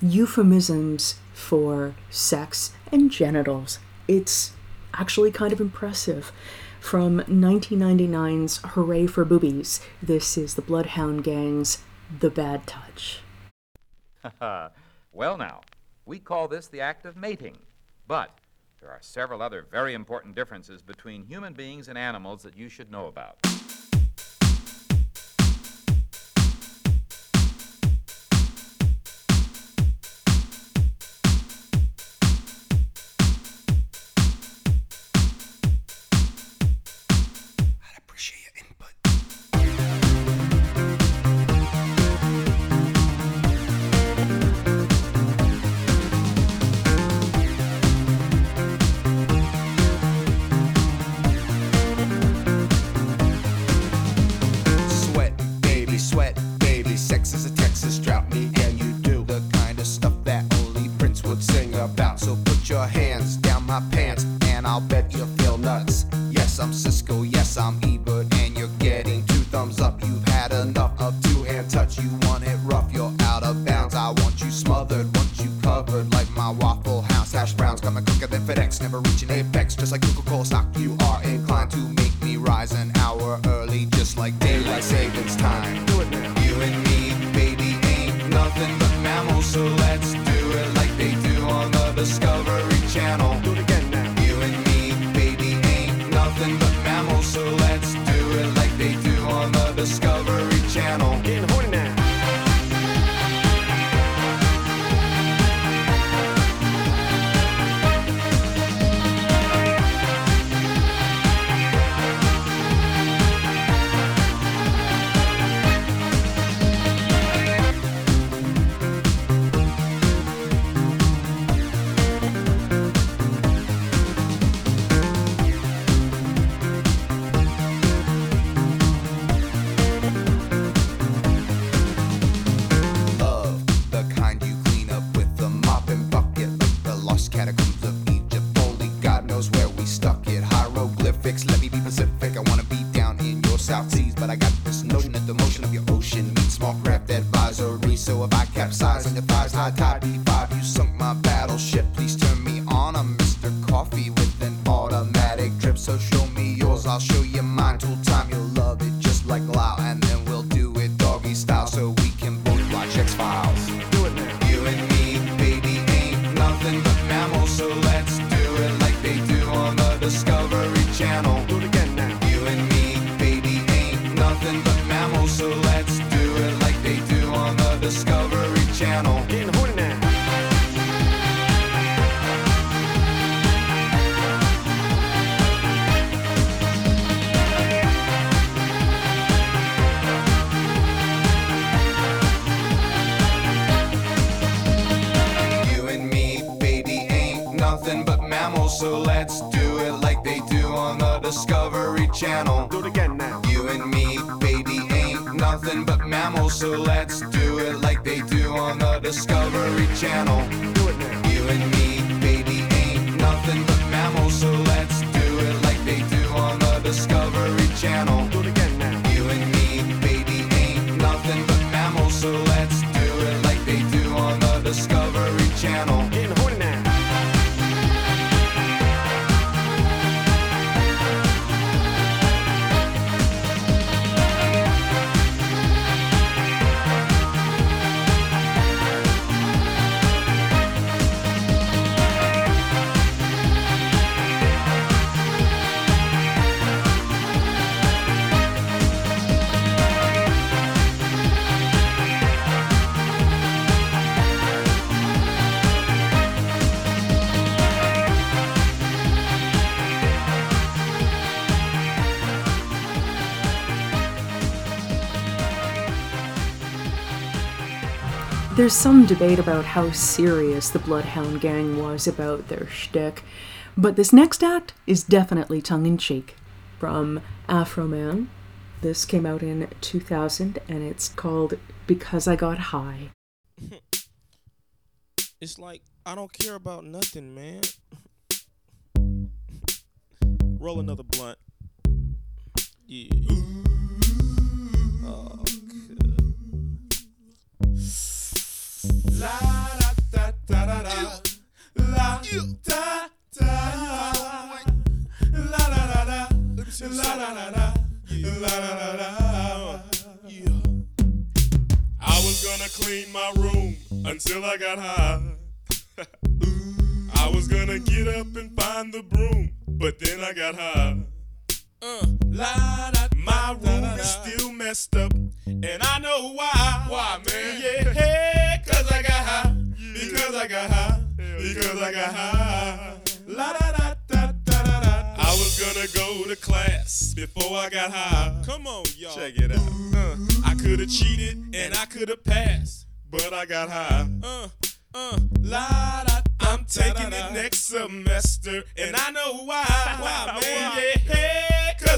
euphemisms for sex and genitals. It's actually kind of impressive. From 1999's Hooray for Boobies, this is the Bloodhound Gang's The Bad Touch. well, now, we call this the act of mating, but there are several other very important differences between human beings and animals that you should know about. Show me yours, I'll show you mine. Tool some debate about how serious the Bloodhound Gang was about their shtick, but this next act is definitely tongue in cheek. From Afroman, this came out in 2000 and it's called Because I Got High. It's like I don't care about nothing, man. Roll another blunt. Yeah. Oh, clean my room until I got high. I was gonna get up and find the broom, but then I got high. Uh, la, da, my room is still messed up, and I know why. Why, man? Yeah, hey, cause I got high. Because I got high. Because I got high. La da da da da da da. I was gonna go to class before I got high. Come on, y'all. Check it out. Uh, I could have cheated and I could have passed, but I got high. Uh, uh, La da. I'm taking it next semester, and I know why. Why, man? Yeah, hey,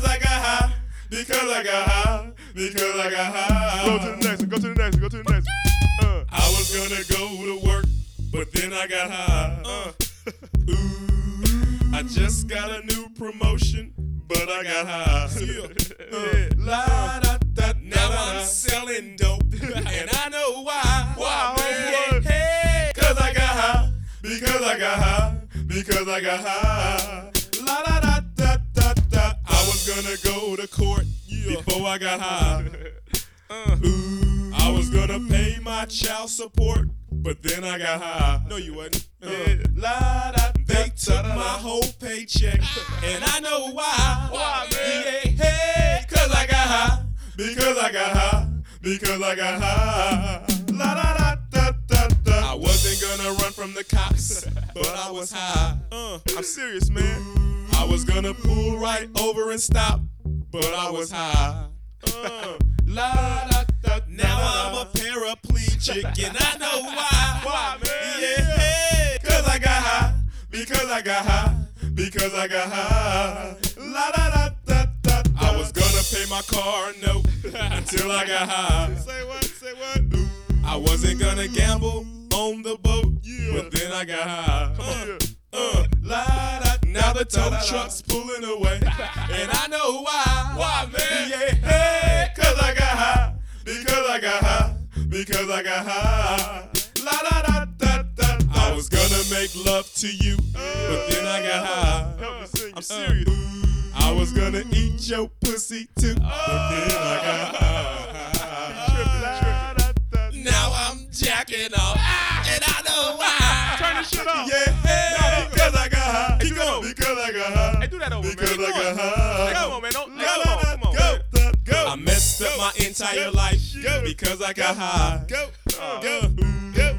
cause I got high. Because I got high. Because I got high. Go to the next one. Go to the next one. Go to the next one. Uh. I was gonna go to work, but then I got high. Uh. Ooh, I just got a new promotion, but I got high. Uh, la, da, da, now I'm selling dope, and I know why. Why, man? Hey, cause I got high. Because I got high. Because I got high. Gonna go to court before I got high. Ooh, I was gonna pay my child support, but then I got high. No, you wasn't. Yeah. They took my whole paycheck, and I know why. Why, man? Yeah, hey, cause I got high. because I got high, because I got high. La da da da da da. I wasn't gonna run from the cops, but I was high. Uh, I'm serious, man. I was gonna pull right over and stop, but I was high. Uh, la da da. Now I'm a paraplegic and I know why. Why, man? Yeah, cause I got high, because I got high, because I got high. La da da da da. I was gonna pay my car note until I got high. Say what? Say what? I wasn't gonna gamble on the boat, but then I got high. Uh, uh, la da. Now the tow truck's pulling away, and I know why. Why, man? Yeah, hey, cause I got high, because I got high, because I got high. La da da da da. I was gonna make love to you, but then I got high. I'm serious. I was gonna eat your pussy too, but then I got high. Now I'm jacking off, and I know why. Turn this shit off. Yeah, I got high. Hey, do that over, because man. I got high. Come on, man. Don't, hey, come on, come on. Go, go. I messed up my entire life because I got high. Go, go, uh, go.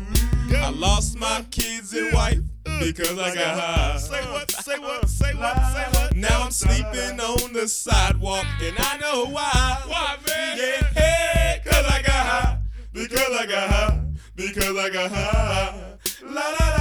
I lost my uh, kids and wife uh, because I got high. Say what? Say what? Say what? Say what? Now I'm sleeping on the sidewalk and I know why. Why, man? Yeah, hey, cause I got high. Because I got high. Because I got high. La la la.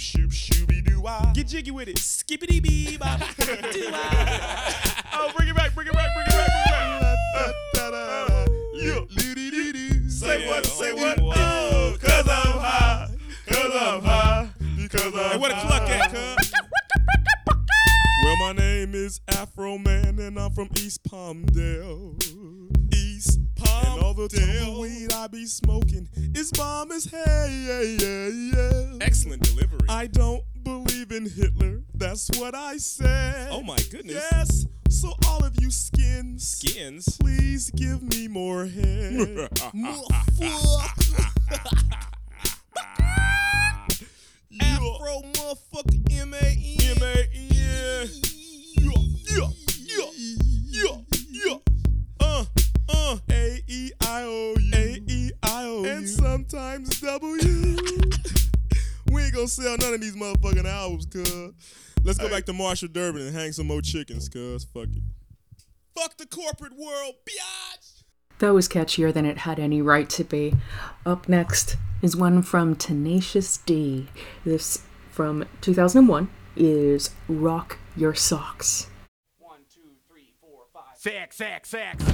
Shoop, shoop, shooby doo wah. Get jiggy with it. Skippity bee bop. Oh, bring it back, bring it back, bring it back, bring it back. Yeah. Say what, say what? Oh, cause I'm high. Cause I'm high. Because I'm Hey, where the cluck at, cuz? Well, my name is Afroman, and I'm from East Palmdale. And all the tumbleweed I be smoking is bomb as hell. Yeah, yeah, yeah. Excellent delivery. I don't believe in Hitler. That's what I said. Oh my goodness. Yes. So all of you skins, skins, please give me more head. Afro motherfucker M A N. M A. Yeah, yeah, yeah, E I O U. A E I O U. And sometimes W. we ain't gonna sell none of these motherfucking albums, cuz. Let's go back to Marshall Durbin and hang some more chickens, cuz. Fuck it. Fuck the corporate world, biatch! That was catchier than it had any right to be. Up next is one from Tenacious D. This from 2001 is Rock Your Socks. Sex, sex, sex.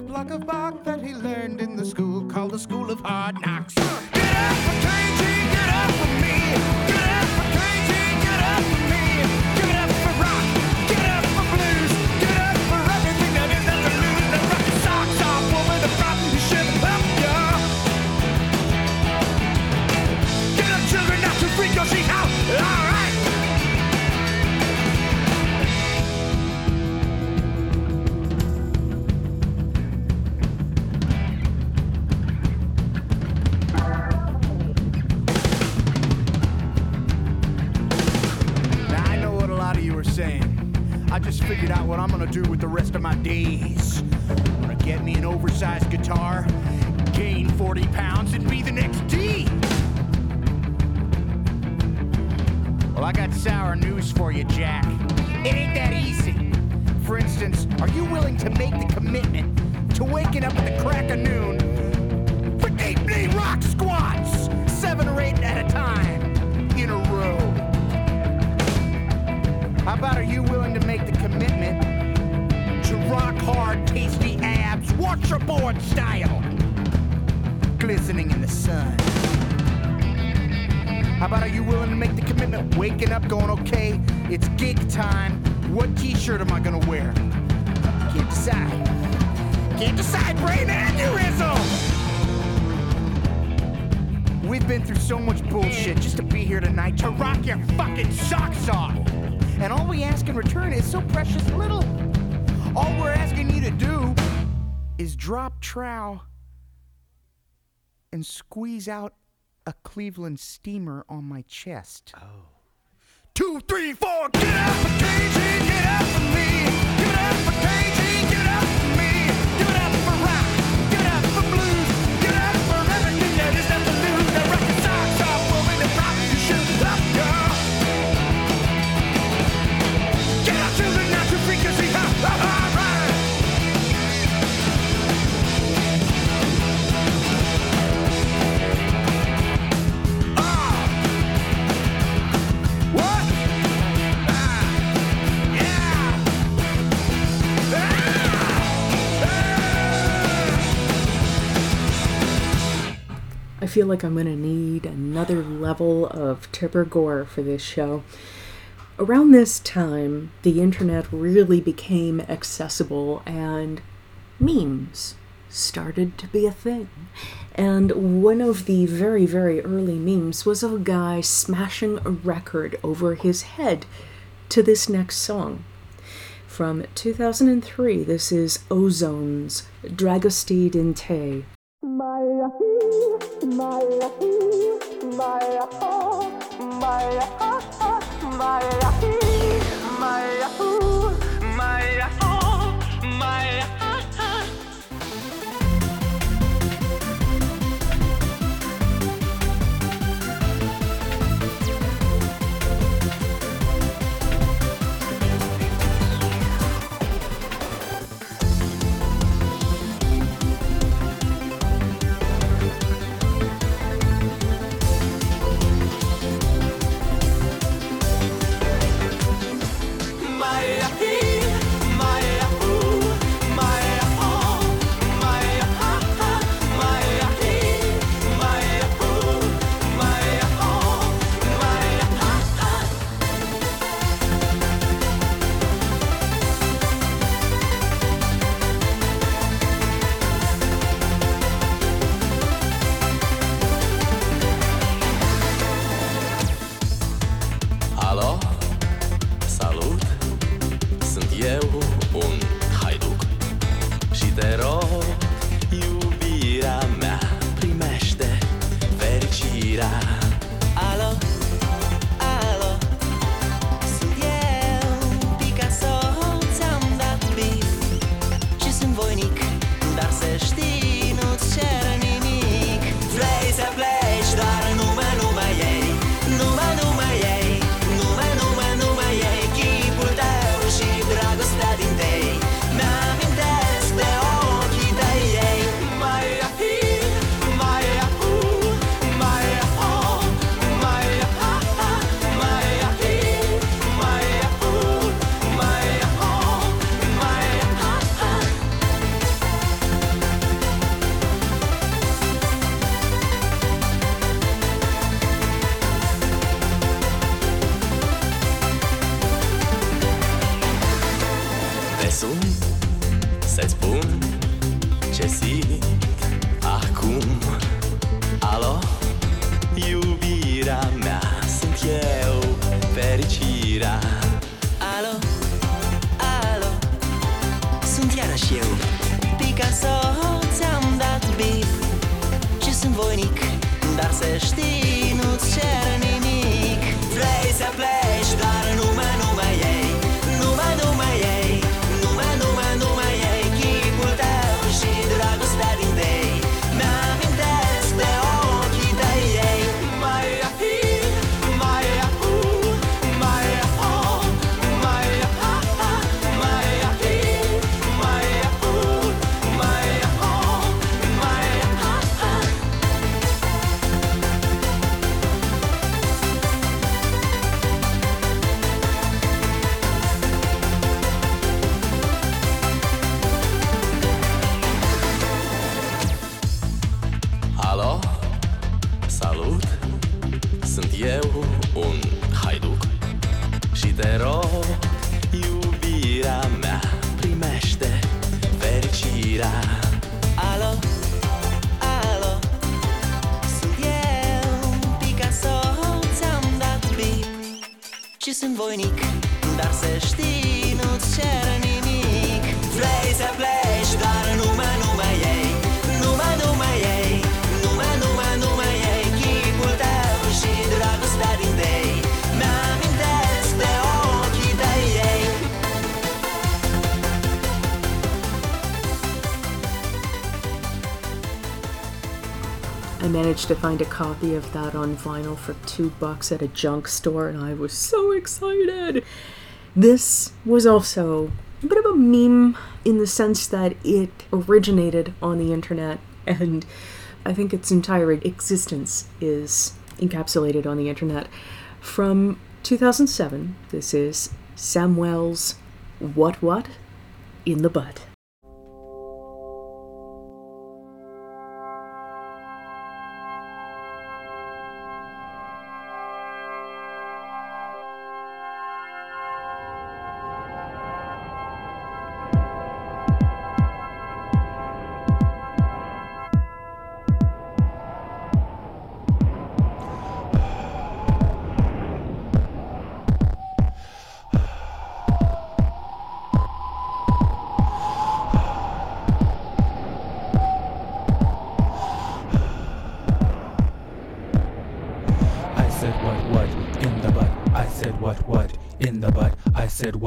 Block of lays out a Cleveland steamer on my chest. Oh. Two, three, four, feel like I'm going to need another level of Tipper Gore for this show. Around this time, the internet really became accessible and memes started to be a thing. And one of the very, very early memes was of a guy smashing a record over his head to this next song. From 2003, this is O-Zone's Dragostea Din Tei my, my, my, my, managed to find a copy of that on vinyl for two bucks at a junk store, and I was so excited. This was also a bit of a meme in the sense that it originated on the internet, and I think its entire existence is encapsulated on the internet. From 2007, this is Samwell's What What in the Butt.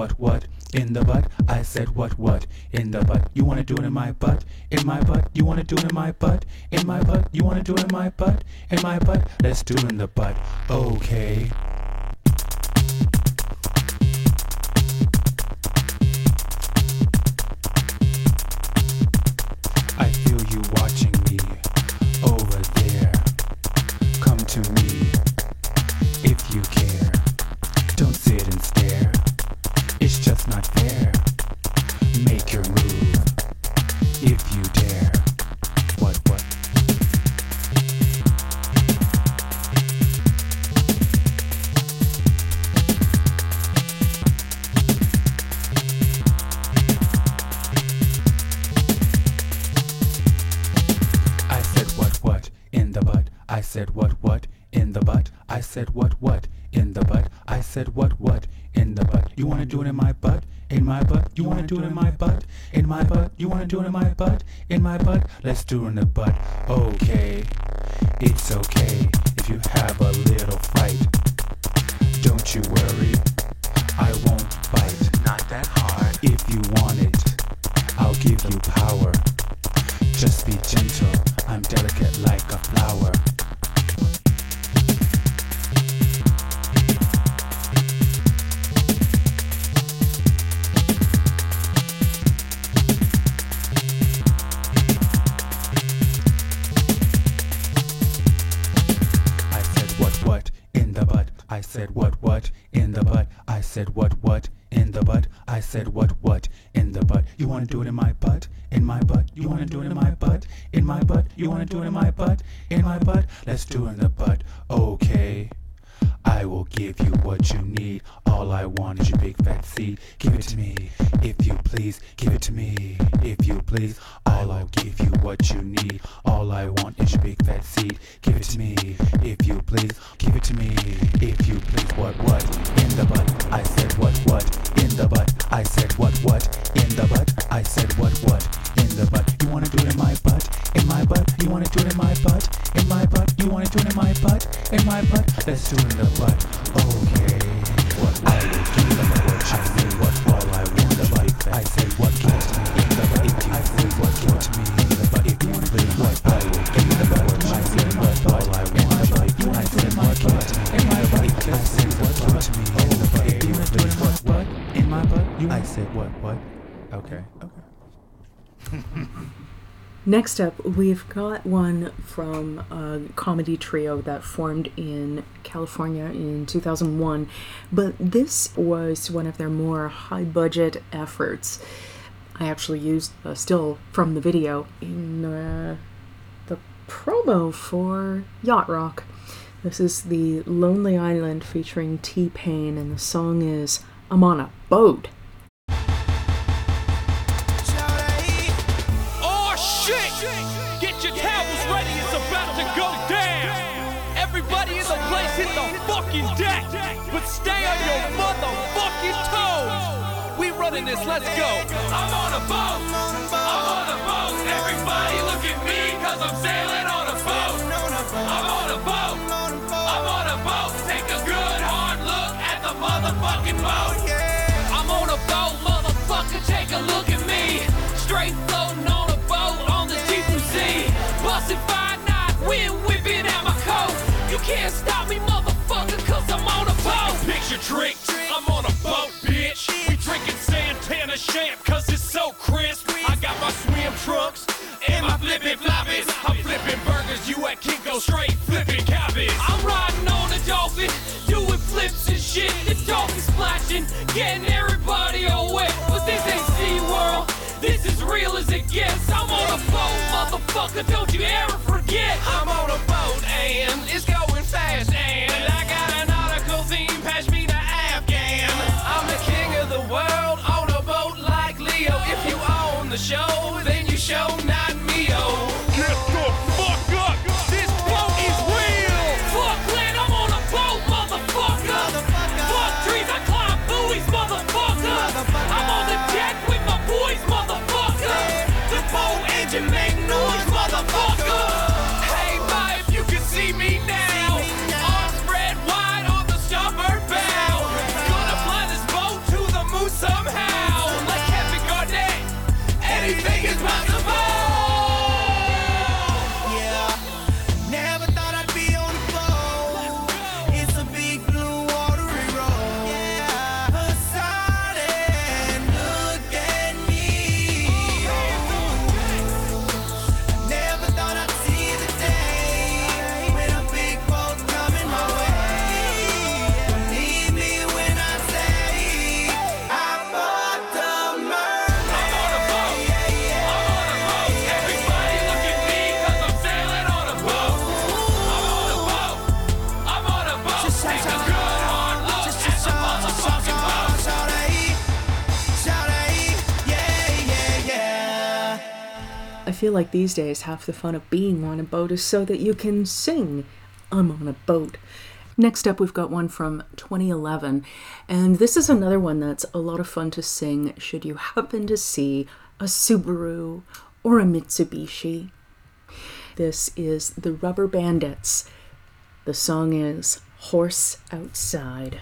what, what, in the butt. I said what, what, in the butt. You wanna do it in my butt, in my butt. You wanna do it in my butt, in my butt. You wanna do it in my butt, in my butt. Let's do it in the butt. Okay. Let's do it in the butt. Okay. wanna do it in my butt, in my butt, you wanna do it in my butt, in my butt, you wanna do it in my butt, in my butt, let's do it in the butt. Next up, we've got one from a comedy trio that formed in California in 2001, but this was one of their more high budget efforts. I actually used a still from the video in uh, the promo for Yacht Rock. This is the Lonely Island featuring T Pain, and the song is I'm on a Boat. Deck, but stay on your motherfucking toes. We running this, let's go. I'm on a boat, I'm on a boat. Everybody look at me, cause I'm sailing on a boat. I'm on a boat, I'm on a boat. Take a good hard look at the motherfucking boat. I'm on a boat, motherfucker, take a look at me. Straight floating on a boat on the deep blue sea. Busting five knots, wind whipping out my coat. You can't stop me, motherfucker, cause I'm on a boat. Picture trick, I'm on a boat, bitch. We drinking Santana champ, cause it's so crisp. I got my swim trunks and my flippin' floppies. I'm flipping burgers, you at Kinko straight flipping cabbage. I'm riding on a dolphin, doing flips and shit. The dolphin splashing, getting everybody all real as it gets. I'm on a boat, motherfucker, don't you ever forget. I'm on a boat and it's going fast and I got an article theme, pass me the Afghan. I'm the king of the world on a boat like Leo. If you own the show, then you show feel like these days half the fun of being on a boat is so that you can sing, I'm on a boat. Next up, we've got one from 2011, and this is another one that's a lot of fun to sing should you happen to see a Subaru or a Mitsubishi. This is the Rubberbandits. The song is Horse Outside.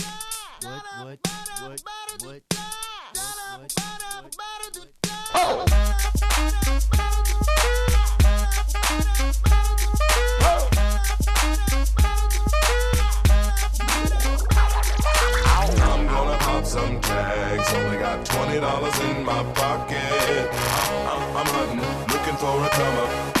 what, what, what, what, I'm gonna pop some tags. Only got twenty dollars in my pocket. I'm, I'm hunting, looking for a come up.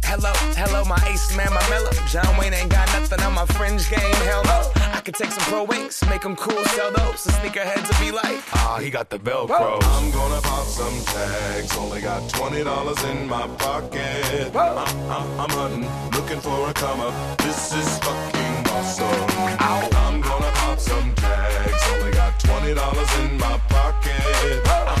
Hello, hello, my ace man, my mellow. John Wayne ain't got nothing on my fringe game. Hell no. I could take some pro wings, make them cool, sell those. The sneakerheads will be like, ah, he got the Velcro. I'm gonna pop some tags. Only got twenty dollars in my pocket. I'm, I'm, I'm hunting, looking for a come up. This is fucking awesome. I'm gonna pop some tags. Only got twenty dollars in my pocket. I'm, I'm, I'm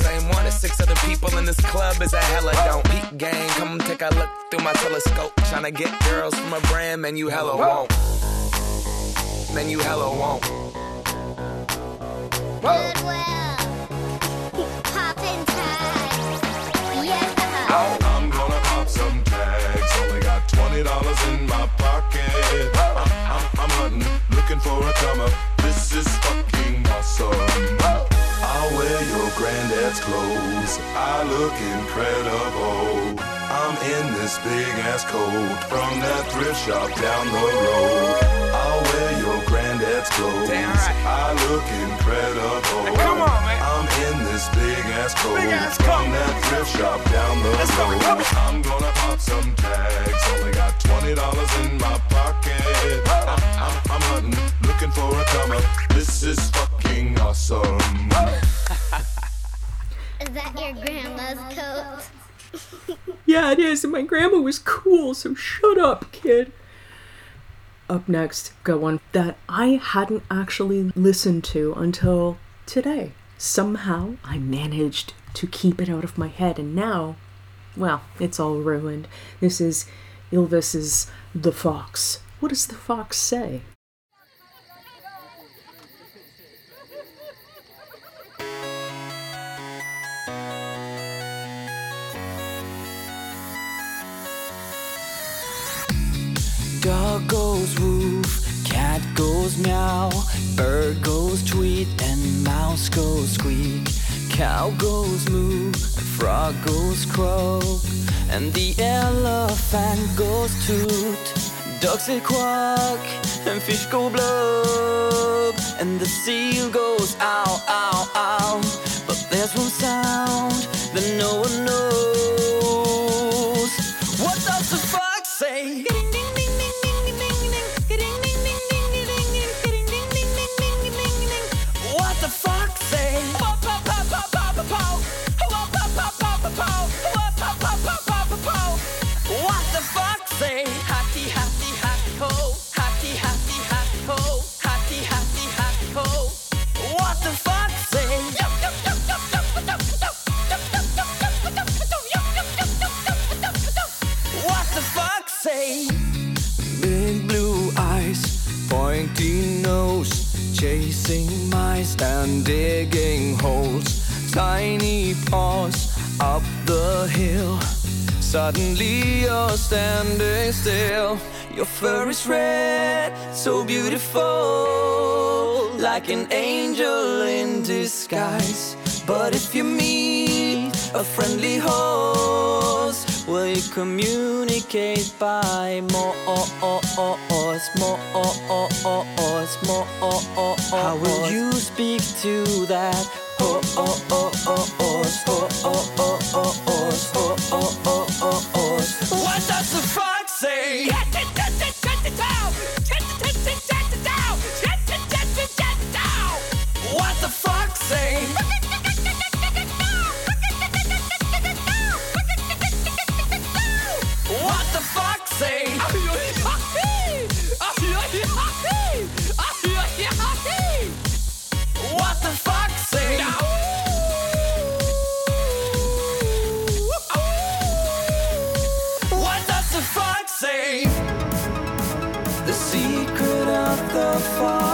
same one as six other people in this club is a hella don't. Peak gang, come take a look through my telescope. Tryna get girls from a brand, man, you hella won't. Man, you hella won't. Poppin' tags. Yeah. I'm gonna pop some tags. Only got twenty dollars in my pocket. I'm, I'm, I'm hunting, looking for a come up. This is fucking awesome. I'll wear your granddad's clothes. I look incredible. I'm in this big ass coat from that thrift shop down the road. I'll wear your granddad's clothes. I look incredible. come on, man. I'm in this big ass coat Big ass from coat. that thrift shop down the Let's go, road. come on. I'm gonna pop some tags. Only got twenty dollars in my pocket. I'm, I'm, I'm hunting, looking for a come up. This is fucking awesome. Is that your grandma's coat? Yeah, it is, and my grandma was cool, so shut up, kid. Up next, got one that I hadn't actually listened to until today. Somehow I managed to keep it out of my head, and now, well, it's all ruined. This is Ylvis's The Fox. What does the fox say? Goes woof, cat goes meow, bird goes tweet, and mouse goes squeak. Cow goes moo, frog goes croak, and the elephant goes toot. Ducks say quack, and fish go blub, and the seal goes ow, ow, ow. But there's one sound that no one knows. Chasing mice and digging holes. Tiny paws up the hill. Suddenly you're standing still. Your fur is red, so beautiful, like an angel in disguise. But if you meet a friendly host, will you communicate by more, more, more? How will you speak to that? Oh oh oh oh oh oh oh oh oh oh oh oh What does the fox say? What the fuck say? The fox,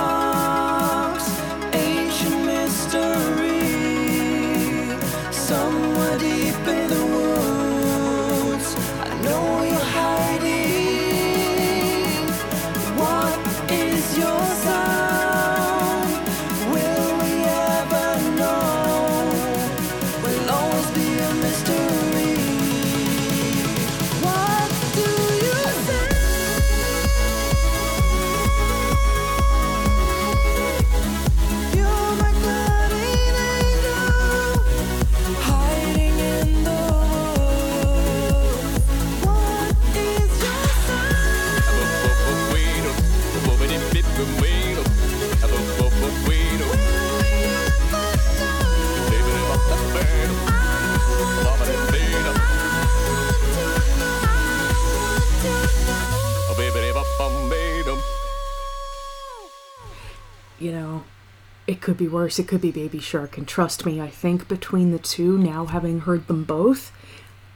could be worse. It could be Baby Shark. And trust me, I think between the two, now having heard them both,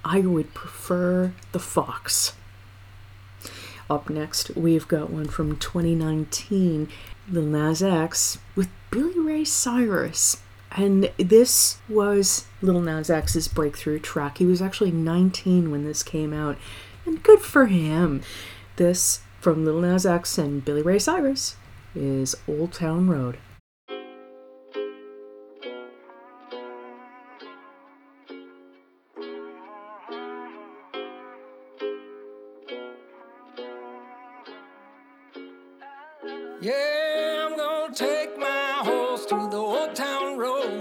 I would prefer the Fox. Up next, we've got one from 2019, Lil Nas X with Billy Ray Cyrus. And this was Lil Nas X's breakthrough track. He was actually 19 when this came out, and good for him. This from Lil Nas X and Billy Ray Cyrus is Old Town Road.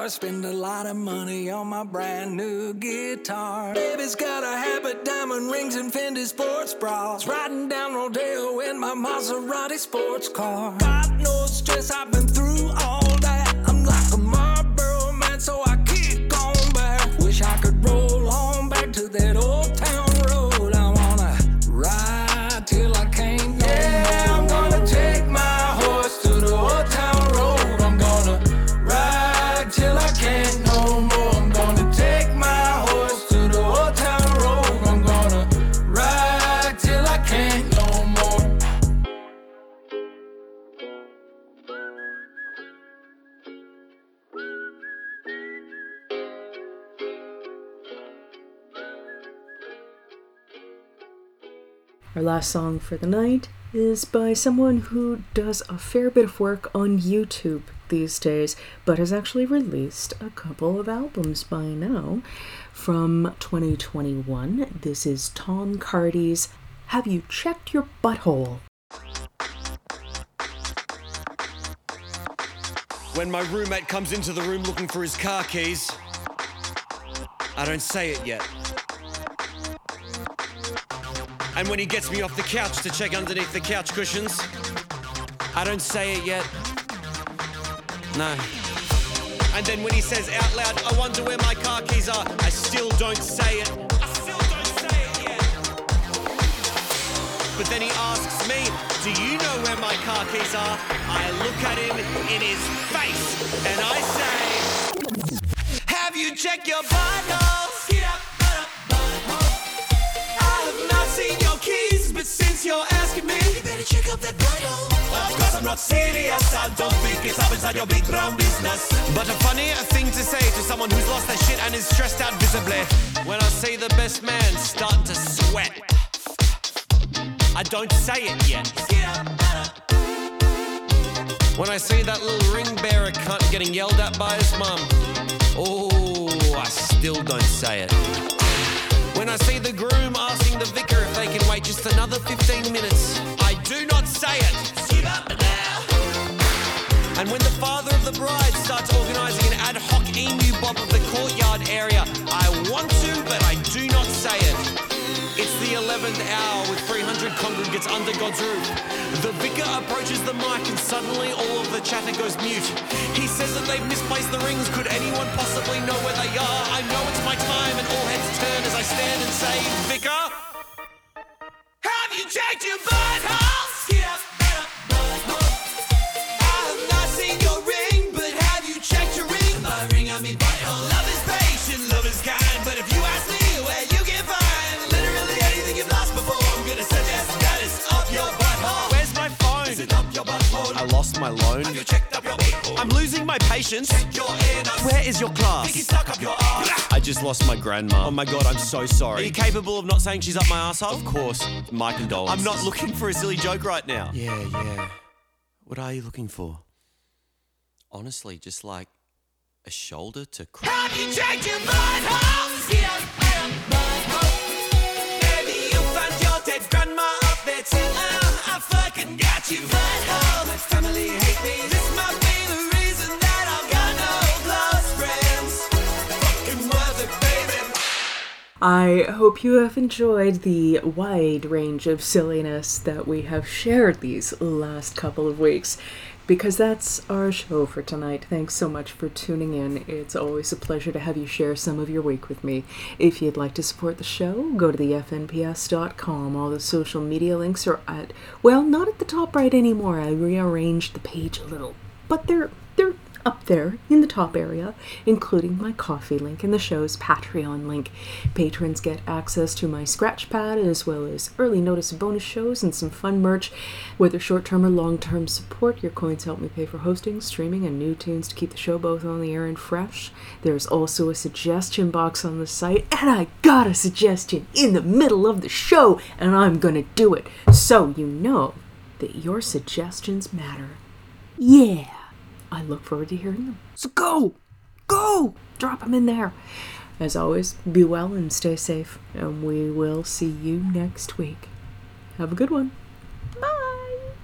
star. Spend a lot of money on my brand new guitar. Baby's got a habit, diamond rings, and Fendi sports bras. Riding down Rodeo in my Maserati sports car. Got no stress, I've been through all that. I'm like a Marlboro man, so I kick on back. Wish I could roll on back to that old town Our last song for the night is by someone who does a fair bit of work on YouTube these days, but has actually released a couple of albums by now. From 2021, this is Tom Cardy's Have You Checked Your Butthole? When my roommate comes into the room looking for his car keys, I don't say it yet. And when he gets me off the couch to check underneath the couch cushions, I don't say it yet. No. And then when he says out loud, I wonder where my car keys are, I still don't say it. I still don't say it yet. But then he asks me, Do you know where my car keys are? I look at him in his face and I say, Have you checked your butthole? Out that butthole. Of course I'm not serious, I don't think it's up inside your big brown business. But a funny thing to say to someone who's lost their shit and is stressed out visibly. When I see the best man starting to sweat. I don't say it yet. When I see that little ring bearer cunt getting yelled at by his mum, oh, I still don't say it. When I see the groom asking the vicar if they can wait just another 15 minutes, I do not say it. And when the father of the bride starts organising an ad hoc emu bob of the courtyard area, I want to, but I do not say it. It's the 11th hour with 300 congregants under God's roof. The vicar approaches the mic and suddenly all of the chatter goes mute. He says that they've misplaced the rings. Could anyone possibly know where they are? I know it's my time and all heads turn as I stand and say, Vicar, you checked your butthole? Lost my loan. Have you checked up your butthole? I'm losing my patience. Where is your class? Think stuck up your ass. I just lost my grandma. Oh my god, I'm so sorry. Are you capable of not saying she's up my asshole? Of course. My condolences. I'm not looking for a silly joke right now. Yeah, yeah. What are you looking for? Honestly, just like a shoulder to cry. Have you checked your buttholes? Yeah, yeah, butthole. Maybe you found your dead grandma up there too. I fucking got you, butthole. I hope you have enjoyed the wide range of silliness that we have shared these last couple of weeks. Because that's our show for tonight. Thanks so much for tuning in. It's always a pleasure to have you share some of your week with me. If you'd like to support the show, go to the fnps.com. All the social media links are at, well, not at the top right anymore. I rearranged the page a little, but they're up there in the top area, including my coffee link and the show's Patreon link. Patrons get access to my scratch pad as well as early notice of bonus shows and some fun merch. Whether short term or long term support, your coins help me pay for hosting, streaming, and new tunes to keep the show both on the air and fresh. There's also a suggestion box on the site, and I got a suggestion in the middle of the show, and I'm gonna do it so you know that your suggestions matter. Yeah. I look forward to hearing them. So go! Go! Drop them in there. As always, be well and stay safe, and we will see you next week. Have a good one.